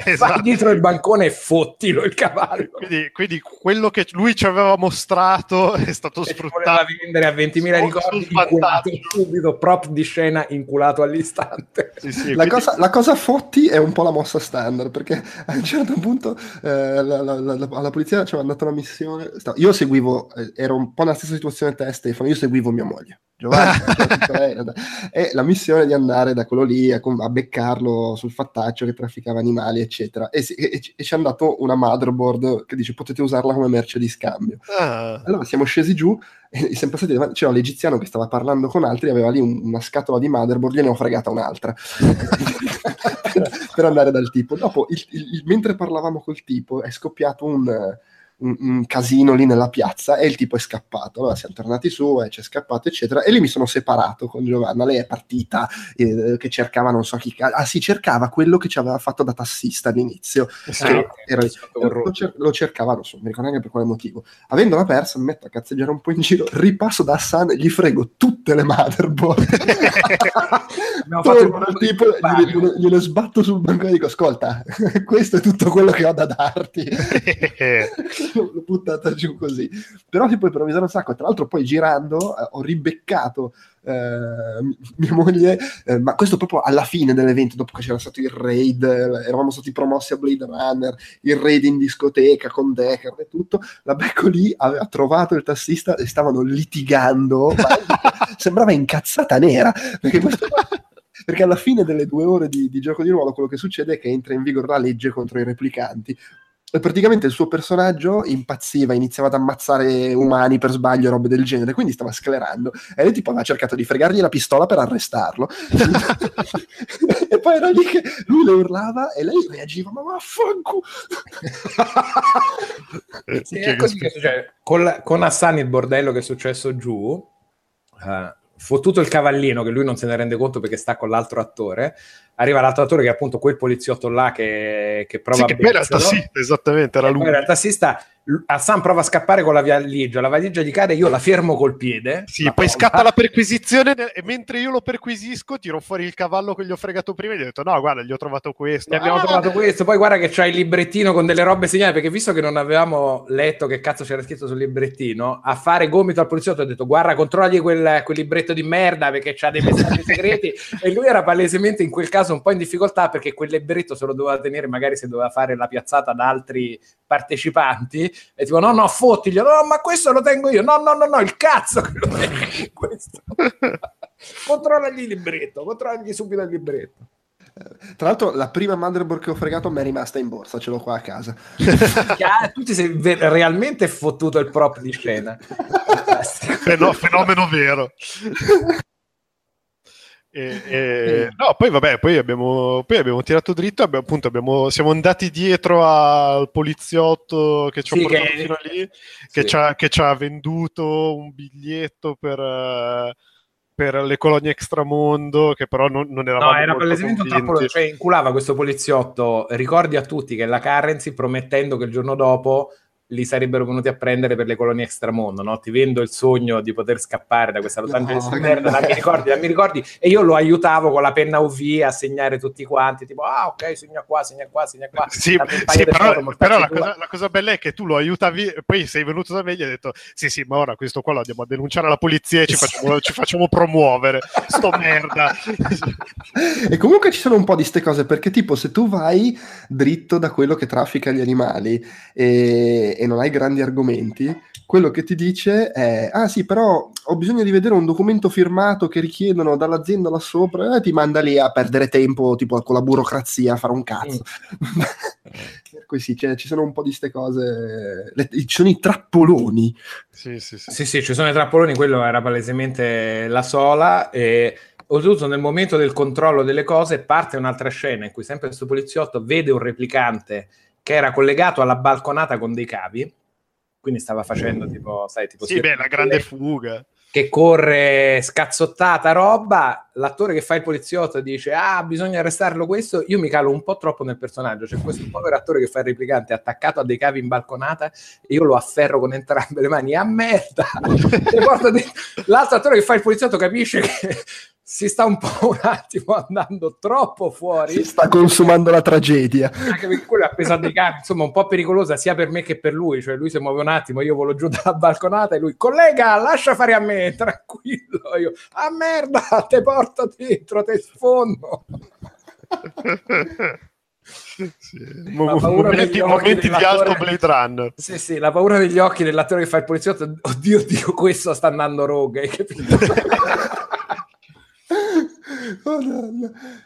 esatto. Vai dietro il bancone e fottilo il cavallo. Quindi, quindi, quello che lui ci aveva mostrato è stato e sfruttato. a vendere a 20.000 ricordi, inculato subito, prop di scena inculato all'istante. Sì, sì, la, quindi... cosa, la cosa fotti è un po' la mossa standard perché a un certo punto eh, la, la, la, alla polizia ci aveva dato una missione. Io seguivo, eh, ero un po' nella stessa situazione te, Stefano. Io seguivo mia moglie. Giovanni, e la missione di andare da quello lì a, a, beccarlo sul fattaccio che trafficava animali, eccetera. E, e, e, ci hanno dato una motherboard che dice potete usarla come merce di scambio. Ah. Allora siamo scesi giù e siamo passati davanti, c'era l'egiziano che stava parlando con altri, aveva lì un, una scatola di motherboard, gliene ho fregata un'altra per andare dal tipo. Dopo, il, il, mentre parlavamo col tipo, è scoppiato un un, un, casino lì nella piazza e il tipo è scappato. Allora siamo tornati su, e c'è scappato, eccetera. E lì mi sono separato con Giovanna. Lei è partita eh, che cercava non so chi. Ah, sì, cercava quello che ci aveva fatto da tassista all'inizio. Sì, era, lo, cer- lo, cercava, non so, mi ricordo neanche per quale motivo. Avendola persa, mi metto a cazzeggiare un po' in giro, ripasso da Hassan e gli frego tutte le motherboard. Torno al tipo, gliele, gliele sbatto sul banco e dico: Ascolta, questo è tutto quello che ho da darti. l'ho buttata giù così. Però si può improvvisare un sacco. Tra l'altro, poi girando, eh, ho ribeccato eh, mia moglie, eh, ma questo proprio alla fine dell'evento, dopo che c'era stato il raid, eh, eravamo stati promossi a Blade Runner, il raid in discoteca con Decker e tutto. La becco lì, aveva trovato il tassista e stavano litigando. sembrava incazzata nera perché questo perché alla fine delle due ore di, di, gioco di ruolo quello che succede è che entra in vigore la legge contro i replicanti e praticamente il suo personaggio impazziva, iniziava ad ammazzare umani per sbaglio, robe del genere, quindi stava sclerando. E lei tipo aveva cercato di fregargli la pistola per arrestarlo. e poi era lì che lui le urlava e lei reagiva, ma vaffanculo! sì, è così che succede. Con, con Hassan il bordello che è successo giù, uh, fottuto il cavallino, che lui non se ne rende conto perché sta con l'altro attore, arriva l'altro attore che è appunto quel poliziotto là che, che prova sì, che poi in realtà sì, esattamente, era lui. in realtà si sta Hassan prova a scappare con la valigia, la valigia gli cade, io la fermo col piede. Sì, poi porta. scatta la perquisizione e mentre io lo perquisisco tiro fuori il cavallo che gli ho fregato prima e gli ho detto no, guarda, gli ho trovato questo. Gli abbiamo ah! trovato questo, poi guarda che c'ha il librettino con delle robe segnate, perché visto che non avevamo letto che cazzo c'era scritto sul librettino, a fare gomito al poliziotto ho detto guarda, controlli quel, quel libretto di merda perché c'ha dei messaggi segreti e lui era palesemente in quel caso un po' in difficoltà perché quel libretto se lo doveva tenere magari se doveva fare la piazzata ad altri partecipanti e tipo no no fottiglielo no ma questo lo tengo io no no no no il cazzo che lo tengo questo controllagli il libretto controllagli subito il libretto tra l'altro, la prima motherboard che ho fregato mi è rimasta in borsa, ce l'ho qua a casa. tu ti sei ver- realmente fottuto il prop di scena. fenomeno vero. E, e, no, poi vabbè, poi abbiamo, poi abbiamo tirato dritto, abbiamo, appunto, abbiamo, siamo andati dietro al poliziotto che ci ha sì, portato che... fino lì, che, sì. ci ha, che, ci ha, venduto un biglietto per, per le colonie extramondo, che però non, non eravamo No, era palesemente troppo, cioè inculava questo poliziotto, ricordi a tutti che la currency promettendo che il giorno dopo li sarebbero venuti a prendere per le colonie extramondo, no? Ti vendo il sogno di poter scappare da questa Los Angeles no, merda, dammi ricordi, dammi ricordi, e io lo aiutavo con la penna UV a segnare tutti quanti, tipo, ah ok, segna qua, segna qua, segna qua. Sì, sì però, però la, cosa, la, cosa, bella è che tu lo aiutavi, poi sei venuto da me e gli hai detto, sì sì, ma ora questo qua lo andiamo a denunciare alla polizia e ci facciamo, ci facciamo promuovere, sto merda. e comunque ci sono un po' di ste cose, perché tipo se tu vai dritto da quello che traffica gli animali e e, non hai grandi argomenti, quello che ti dice è: Ah, sì, però ho bisogno di vedere un documento firmato che richiedono dall'azienda là sopra, e ti manda lì a perdere tempo, tipo con la burocrazia, a fare un cazzo. Mm. per cui sì, cioè, ci sono un po' di queste cose. Le, ci sono i trappoloni. Sì sì, sì, sì, sì, ci sono i trappoloni. Quello era palesemente la sola. E oltretutto, nel momento del controllo delle cose, parte un'altra scena in cui sempre questo poliziotto vede un replicante che era collegato alla balconata con dei cavi, quindi stava facendo tipo, sai, tipo... Sì, beh, la grande fuga. Che corre scazzottata roba, l'attore che fa il poliziotto dice ah bisogna arrestarlo questo, io mi calo un po' troppo nel personaggio, c'è questo povero attore che fa il replicante attaccato a dei cavi in balconata e io lo afferro con entrambe le mani, a merda! L'altro attore che fa il poliziotto capisce che si sta un po' un attimo andando troppo fuori. Si sta consumando la tragedia. Anche perché quello è appeso dei cani, insomma, un po' pericolosa sia per me che per lui. Cioè, lui si muove un attimo, io volo giù dalla balconata e lui, collega, lascia fare a me, tranquillo. Io, a ah, merda, te porto dentro, te sfondo. sì. Mo- momenti, momenti di alto Blade Runner. Sì, sì, la paura degli occhi dell'attore che fa il poliziotto. Oddio, oddio, questo sta andando rogue, hai capito? Oh.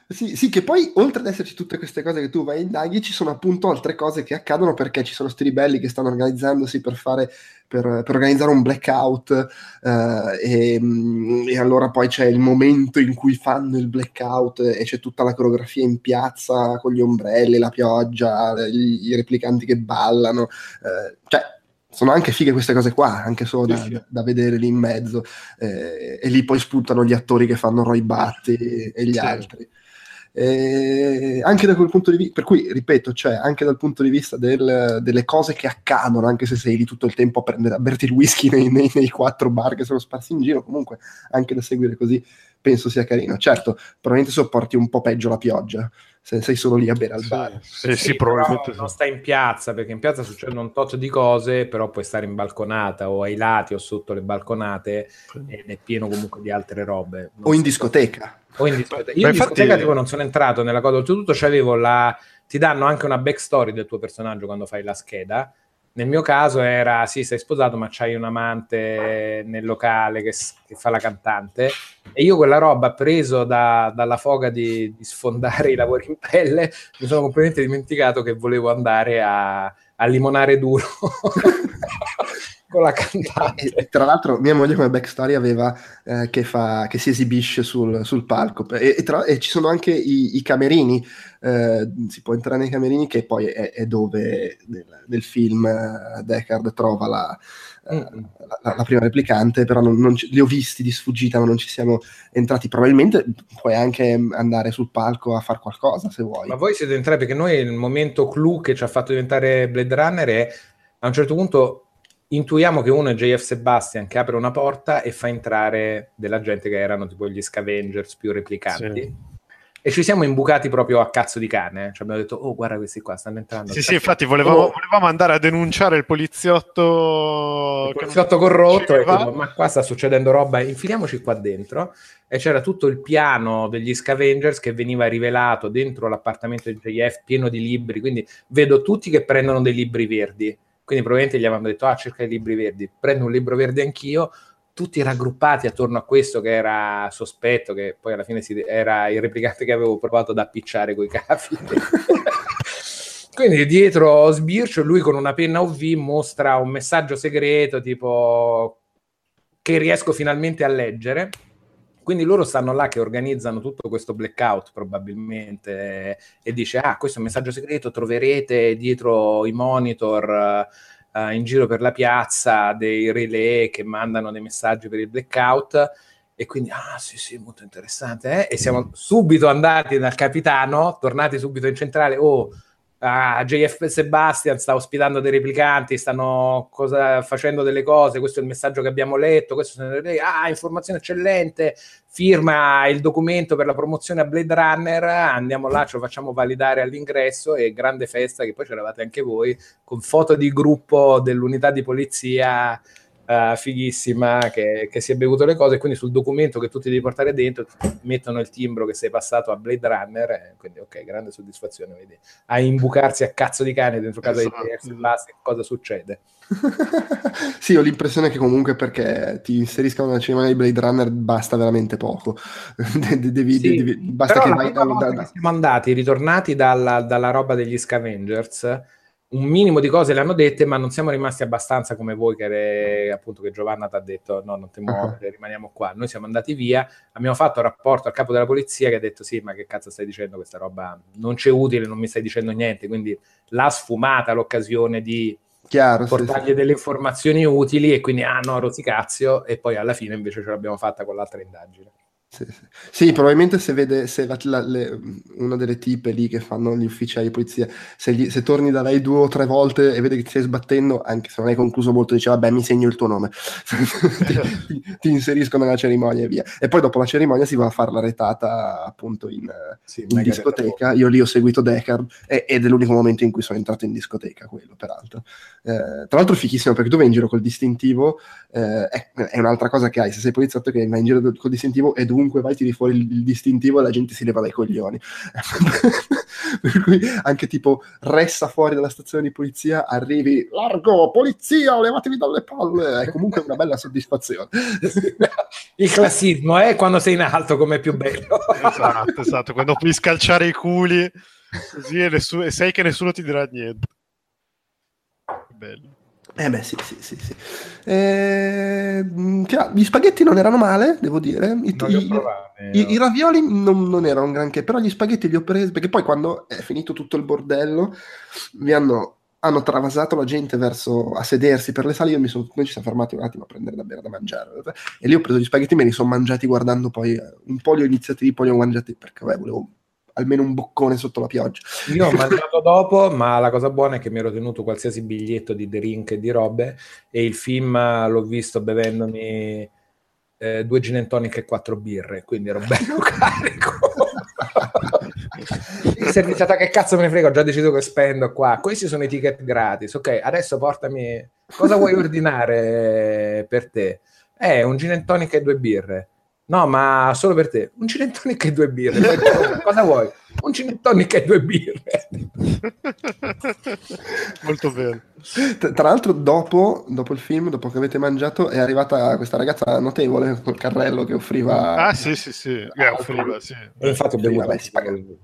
Sì, sì, che poi oltre ad esserci tutte queste cose che tu vai a indaghi, ci sono appunto altre cose che accadono perché ci sono sti ribelli che stanno organizzandosi per fare per, per organizzare un blackout eh, e, e, allora poi c'è il momento in cui fanno il blackout e c'è tutta la coreografia in piazza con gli ombrelli, la pioggia, i replicanti che ballano, eh, cioè sono anche fighe queste cose qua, anche solo da, da, da vedere lì in mezzo. Eh, e lì poi spuntano gli attori che fanno Roy Batty e, e gli sì. altri. Eh, anche da quel punto di vista, per cui ripeto, cioè, anche dal punto di vista del, delle cose che accadono, anche se sei lì tutto il tempo a, prendere, a berti il whisky nei, nei, nei, quattro bar che sono sparsi in giro, comunque anche da seguire così penso sia carino. Certo, probabilmente sopporti un po' peggio la pioggia se sei solo lì a bere al bar. Sì, sì, sì probabilmente non stai in piazza perché in piazza succedono un tot di cose, però puoi stare in balconata o ai lati o sotto le balconate ed è pieno comunque di altre robe. Non o in discoteca. O in discoteca. Io Beh, in discoteca infatti... tipo non sono entrato nella cosa, oltretutto c'avevo la ti danno anche una backstory del tuo personaggio quando fai la scheda nel mio caso era, sì, sei sposato, ma c'hai un amante nel locale che, che fa la cantante. E io quella roba, preso da, dalla foga di, di, sfondare i lavori in pelle, mi sono completamente dimenticato che volevo andare a, a limonare duro. con la cantante. E, tra l'altro, mia moglie come backstory aveva eh, che, fa, che, si esibisce sul, sul palco e, e, tra, e, ci sono anche i, i camerini. Eh, si può entrare nei camerini, che poi è, è dove nel, nel film uh, Deckard trova la, uh, la, la, prima replicante, però non, non ci, li ho visti di sfuggita, ma non ci siamo entrati. Probabilmente puoi anche andare sul palco a fare qualcosa se vuoi. Ma voi siete entrati perché noi il momento clou che ci ha fatto diventare Blade Runner è a un certo punto intuiamo che uno è JF Sebastian che apre una porta e fa entrare della gente che erano tipo gli scavengers più replicanti. Sì. E ci siamo imbucati proprio a cazzo di cane. Cioè abbiamo detto, oh, guarda questi qua stanno entrando. Sì, sì, infatti volevamo, oh. volevamo, andare a denunciare il poliziotto. Il poliziotto corrotto. E tipo, ma qua sta succedendo roba, infiliamoci qua dentro. E c'era tutto il piano degli scavengers che veniva rivelato dentro l'appartamento di JF pieno di libri. Quindi vedo tutti che prendono dei libri verdi quindi probabilmente gli avevano detto, ah, cerca i libri verdi, prendo un libro verde anch'io, tutti raggruppati attorno a questo che era sospetto, che poi alla fine si, era il replicante che avevo provato ad appicciare coi capi. Quindi dietro Sbircio, lui con una penna OV mostra un messaggio segreto tipo che riesco finalmente a leggere quindi loro stanno là che organizzano tutto questo blackout probabilmente e dice, ah, questo è un messaggio segreto, troverete dietro i monitor uh, in giro per la piazza dei relay che mandano dei messaggi per il blackout. E quindi, ah sì, sì, molto interessante. Eh? E siamo subito andati dal capitano, tornati subito in centrale. Oh, a JF Sebastian sta ospitando dei replicanti, stanno cosa, facendo delle cose, questo è il messaggio che abbiamo letto, questo ah, informazione eccellente, firma il documento per la promozione a Blade Runner, andiamo là, ce lo facciamo validare all'ingresso e grande festa che poi c'eravate anche voi, con foto di gruppo dell'unità di polizia uh, fighissima che, che, si è bevuto le cose, quindi sul documento che tu ti devi portare dentro mettono il timbro che sei passato a Blade Runner, eh, quindi ok, grande soddisfazione, vedi, a imbucarsi a cazzo di cane dentro casa esatto. di PS, basta, cosa succede? sì, ho l'impressione che comunque perché ti inseriscano nella cerimonia di Blade Runner basta veramente poco. devi, sì, devi, basta che vai da, da, da... Siamo andati, ritornati dalla, dalla roba degli Scavengers un minimo di cose le hanno dette, ma non siamo rimasti abbastanza come voi, che, ere, appunto, che Giovanna ti ha detto: no, non ti muovere, uh-huh. rimaniamo qua. Noi siamo andati via, abbiamo fatto rapporto al capo della polizia che ha detto: sì, ma che cazzo stai dicendo? Questa roba non c'è utile, non mi stai dicendo niente. Quindi l'ha sfumata l'occasione di Chiaro, portargli sì, sì. delle informazioni utili e quindi, ah no, rosicazio, e poi alla fine invece ce l'abbiamo fatta con l'altra indagine. Sì, sì. sì, probabilmente se vede se la, la, le, una delle tipe lì che fanno gli ufficiali di polizia, se, gli, se, torni da lei due o tre volte e vede che ti stai sbattendo, anche se non hai concluso molto, dice vabbè mi segno il tuo nome, ti, ti, inserisco nella cerimonia e via. E poi dopo la cerimonia si va a fare la retata appunto in, sì, in discoteca. Io lì ho seguito Deckard e, ed è l'unico momento in cui sono entrato in discoteca, quello peraltro. Eh, tra l'altro fichissimo perché tu vai in giro col distintivo, eh, è, è, un'altra cosa che hai, se sei poliziotto che vai in giro col distintivo e dovunque vai tiri fuori il, il distintivo e la gente si leva dai coglioni. per cui anche tipo ressa fuori dalla stazione di polizia, arrivi, largo, polizia, levatevi dalle palle, è comunque una bella soddisfazione. Il classismo è eh, quando sei in alto come più bello. esatto, esatto, quando puoi scalciare i culi così e, nessuno, e sai che nessuno ti dirà niente. Bello. Eh beh, sì, sì, sì. sì. Eh, gli spaghetti non erano male, devo dire. I, i, i, I, ravioli non, non, erano granché, però gli spaghetti li ho presi perché poi quando è finito tutto il bordello mi hanno, hanno travasato la gente verso a sedersi per le sale. Io mi sono, noi ci siamo fermati un attimo a prendere da bere da mangiare e lì ho preso gli spaghetti, me li sono mangiati guardando poi eh, un po' li ho iniziati, poi li ho mangiati perché vabbè, volevo almeno un boccone sotto la pioggia. Io ho mangiato dopo, ma la cosa buona è che mi ero tenuto qualsiasi biglietto di drink e di robe e il film l'ho visto bevendomi eh, due gin tonic e quattro birre, quindi ero bello carico. il serviziata che cazzo me ne frega, ho già deciso che spendo qua. Questi sono i ticket gratis. Ok, adesso portami cosa vuoi ordinare per te? Eh, un gin tonic e due birre. No, ma solo per te. Un gin tonic e due birre. Cosa vuoi? Un gin tonic e due birre. Molto bene. Tra l'altro, dopo, dopo, il film, dopo che avete mangiato, è arrivata questa ragazza notevole col carrello che offriva. Ah, sì, sì, sì. Eh, offriva, sì. Infatti, ho bevuto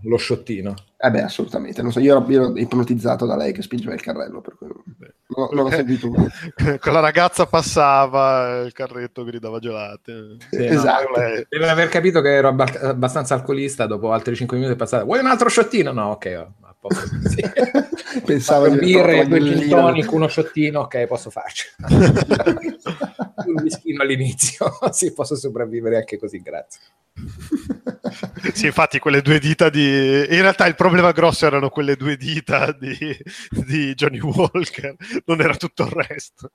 lo sciottino. Eh beh, assolutamente. Non so, io ero, io ero ipnotizzato da lei che spingeva il carrello, per cui no, non l'ho seguito. Quella ragazza passava, il carretto gridava gelate. Sì, esatto. No, deve aver capito che ero abbastanza alcolista. Dopo altri 5 minuti è passata. Vuoi un altro sciottino? No, ok. Oh, a posto. Sì. Pensavo di birre, due gin tonic, uno sciottino. Ok, posso farci. un whisky all'inizio. sì, posso sopravvivere anche così, grazie sì, infatti quelle due dita di... In realtà il problema grosso erano quelle due dita di, di Johnny Walker, non era tutto il resto.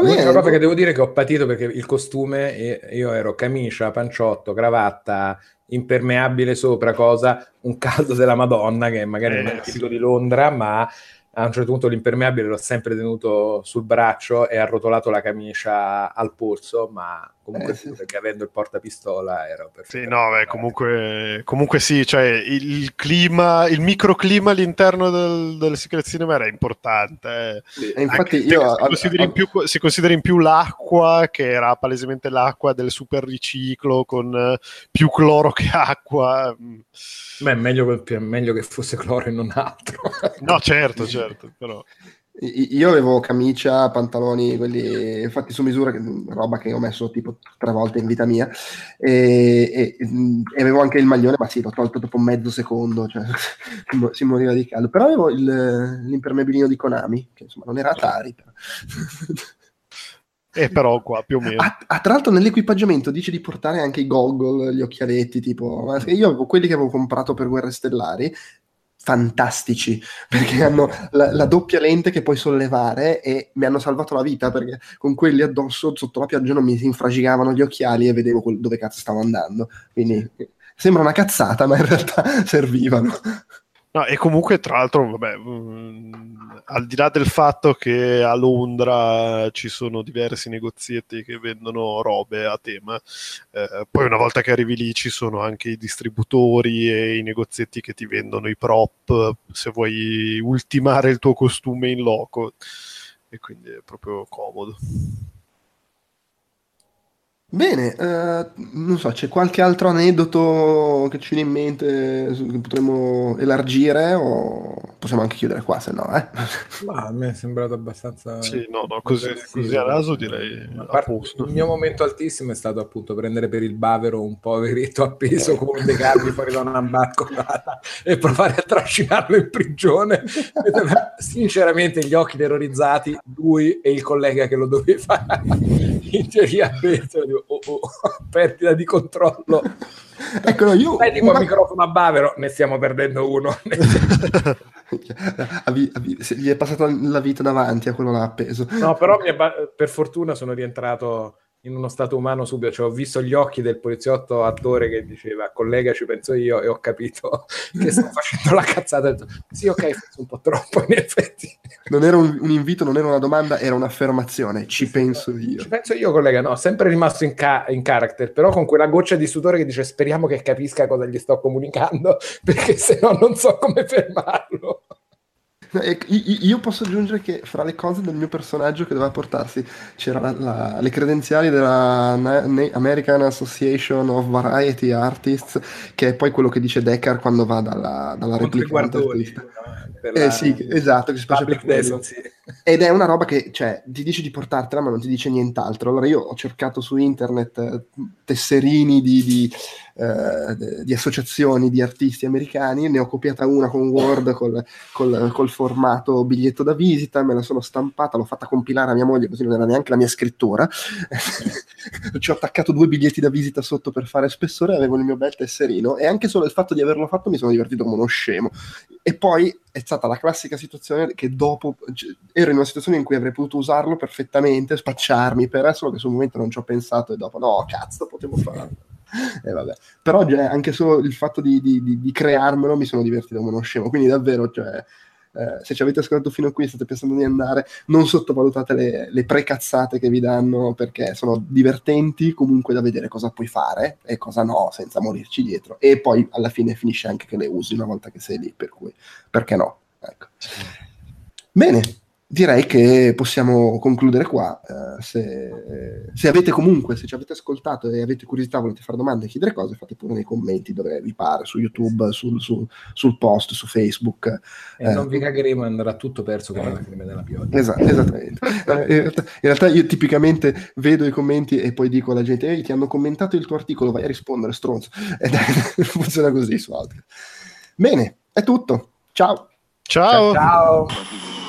L'unica cosa che devo dire è che ho patito perché il costume, io ero camicia, panciotto, cravatta, impermeabile sopra, cosa, un caldo della Madonna che magari eh, non è tipico sì. di Londra, ma a un certo punto l'impermeabile l'ho sempre tenuto sul braccio e arrotolato la camicia al polso, ma comunque eh, sì. perché avendo il portapistola perfetto. Sì, no, beh, comunque, comunque sì, cioè il clima, il microclima all'interno del, del Secret Cinema era importante. Eh. Sì, e infatti io... Si consideri, in più, si considera in più l'acqua, che era palesemente l'acqua del super riciclo con uh, più cloro che acqua. Mm. Beh, meglio, meglio che fosse cloro e non altro. no, certo, certo, però... Io avevo camicia, pantaloni, quelli fatti su misura, roba che ho messo tipo tre volte in vita mia, e, e, e avevo anche il maglione, ma sì, l'ho tolto dopo mezzo secondo, cioè, si moriva di caldo. Però avevo il, l'impermeabilino di Konami, che insomma non era Atari. Però. E però qua più o meno. Ah, ah, tra l'altro nell'equipaggiamento dice di portare anche i goggle, gli occhialetti, tipo... Io avevo quelli che avevo comprato per Guerre Stellari, fantastici perché hanno la, la, doppia lente che puoi sollevare e mi hanno salvato la vita perché con quelli addosso sotto la pioggia non mi si infragicavano gli occhiali e vedevo quel, dove cazzo stavo andando. Quindi sembra una cazzata ma in realtà servivano No, e comunque, tra l'altro, vabbè, mh, mm, al di là del fatto che a Londra ci sono diversi negozietti che vendono robe a tema, eh, poi una volta che arrivi lì ci sono anche i distributori e i negozietti che ti vendono i prop se vuoi ultimare il tuo costume in loco, e quindi è proprio comodo. Bene, eh, non so, c'è qualche altro aneddoto che ci viene in mente che potremmo elargire o possiamo anche chiudere qua, se no, eh? Ma a me è sembrato abbastanza... Sì, no, no, così, così a raso direi Il mio momento altissimo è stato appunto prendere per il bavero un poveretto appeso come un decarmi fuori da una balconata e provare a trascinarlo in prigione. Sinceramente gli occhi terrorizzati, lui e il collega che lo doveva in teoria oh, oh, perdita di controllo. Ecco, no, io... Vedi qua una... microfono a bavero, ne stiamo perdendo uno. gli è passata la vita davanti a quello là appeso. No, però ba- per fortuna sono rientrato in uno stato umano subito, cioè, ho visto gli occhi del poliziotto attore che diceva collega ci penso io e ho capito che sto facendo la cazzata. Sì, ok, forse un po' troppo in effetti. Non era un, un, invito, non era una domanda, era un'affermazione, ci sì, penso io. Ci penso io collega, no, sempre rimasto in, ca- in character, però con quella goccia di sudore che dice speriamo che capisca cosa gli sto comunicando, perché se no non so come fermarlo. Io posso aggiungere che fra le cose del mio personaggio che doveva portarsi c'era la, la, le credenziali della American Association of Variety Artists, che è poi quello che dice Deckard quando va dalla, dalla replicante artista. Eh sì, esatto, che si per decency. Ed è una roba che cioè, ti dice di portartela, ma non ti dice nient'altro. Allora io ho cercato su internet eh, tesserini di, di, eh, di, associazioni di artisti americani, ne ho copiata una con Word col, col, col, formato biglietto da visita, me la sono stampata, l'ho fatta compilare a mia moglie, così non era neanche la mia scrittura. Ci ho attaccato due biglietti da visita sotto per fare spessore, avevo il mio bel tesserino e anche solo il fatto di averlo fatto mi sono divertito come uno scemo. E poi è stata la classica situazione che dopo cioè, ero in una situazione in cui avrei potuto usarlo perfettamente, spacciarmi per solo che sul momento non ci ho pensato e dopo no, cazzo, potevo farlo. E vabbè. Però cioè, anche solo il fatto di, di, di, di, crearmelo mi sono divertito come uno scemo. Quindi davvero, cioè, eh, se ci avete ascoltato fino a qui e state pensando di andare, non sottovalutate le, le precazzate che vi danno perché sono divertenti comunque da vedere cosa puoi fare e cosa no, senza morirci dietro. E poi alla fine finisce anche che le usi una volta che sei lì, per cui perché no? Ecco. Bene, direi che possiamo concludere qua. Uh, se, se, avete comunque, se ci avete ascoltato e avete curiosità, volete fare domande e chiedere cose, fate pure nei commenti dove vi pare, su YouTube, sul, sul, sul post, su Facebook. E eh, non vi cagheremo, andrà tutto perso come la crema della pioggia. Esatto, esattamente. uh, in, realtà, in, realtà, io tipicamente vedo i commenti e poi dico alla gente, ehi, ti hanno commentato il tuo articolo, vai a rispondere, stronzo. Ed funziona così su altri. Bene, è tutto. Ciao. Ciao. ciao. ciao.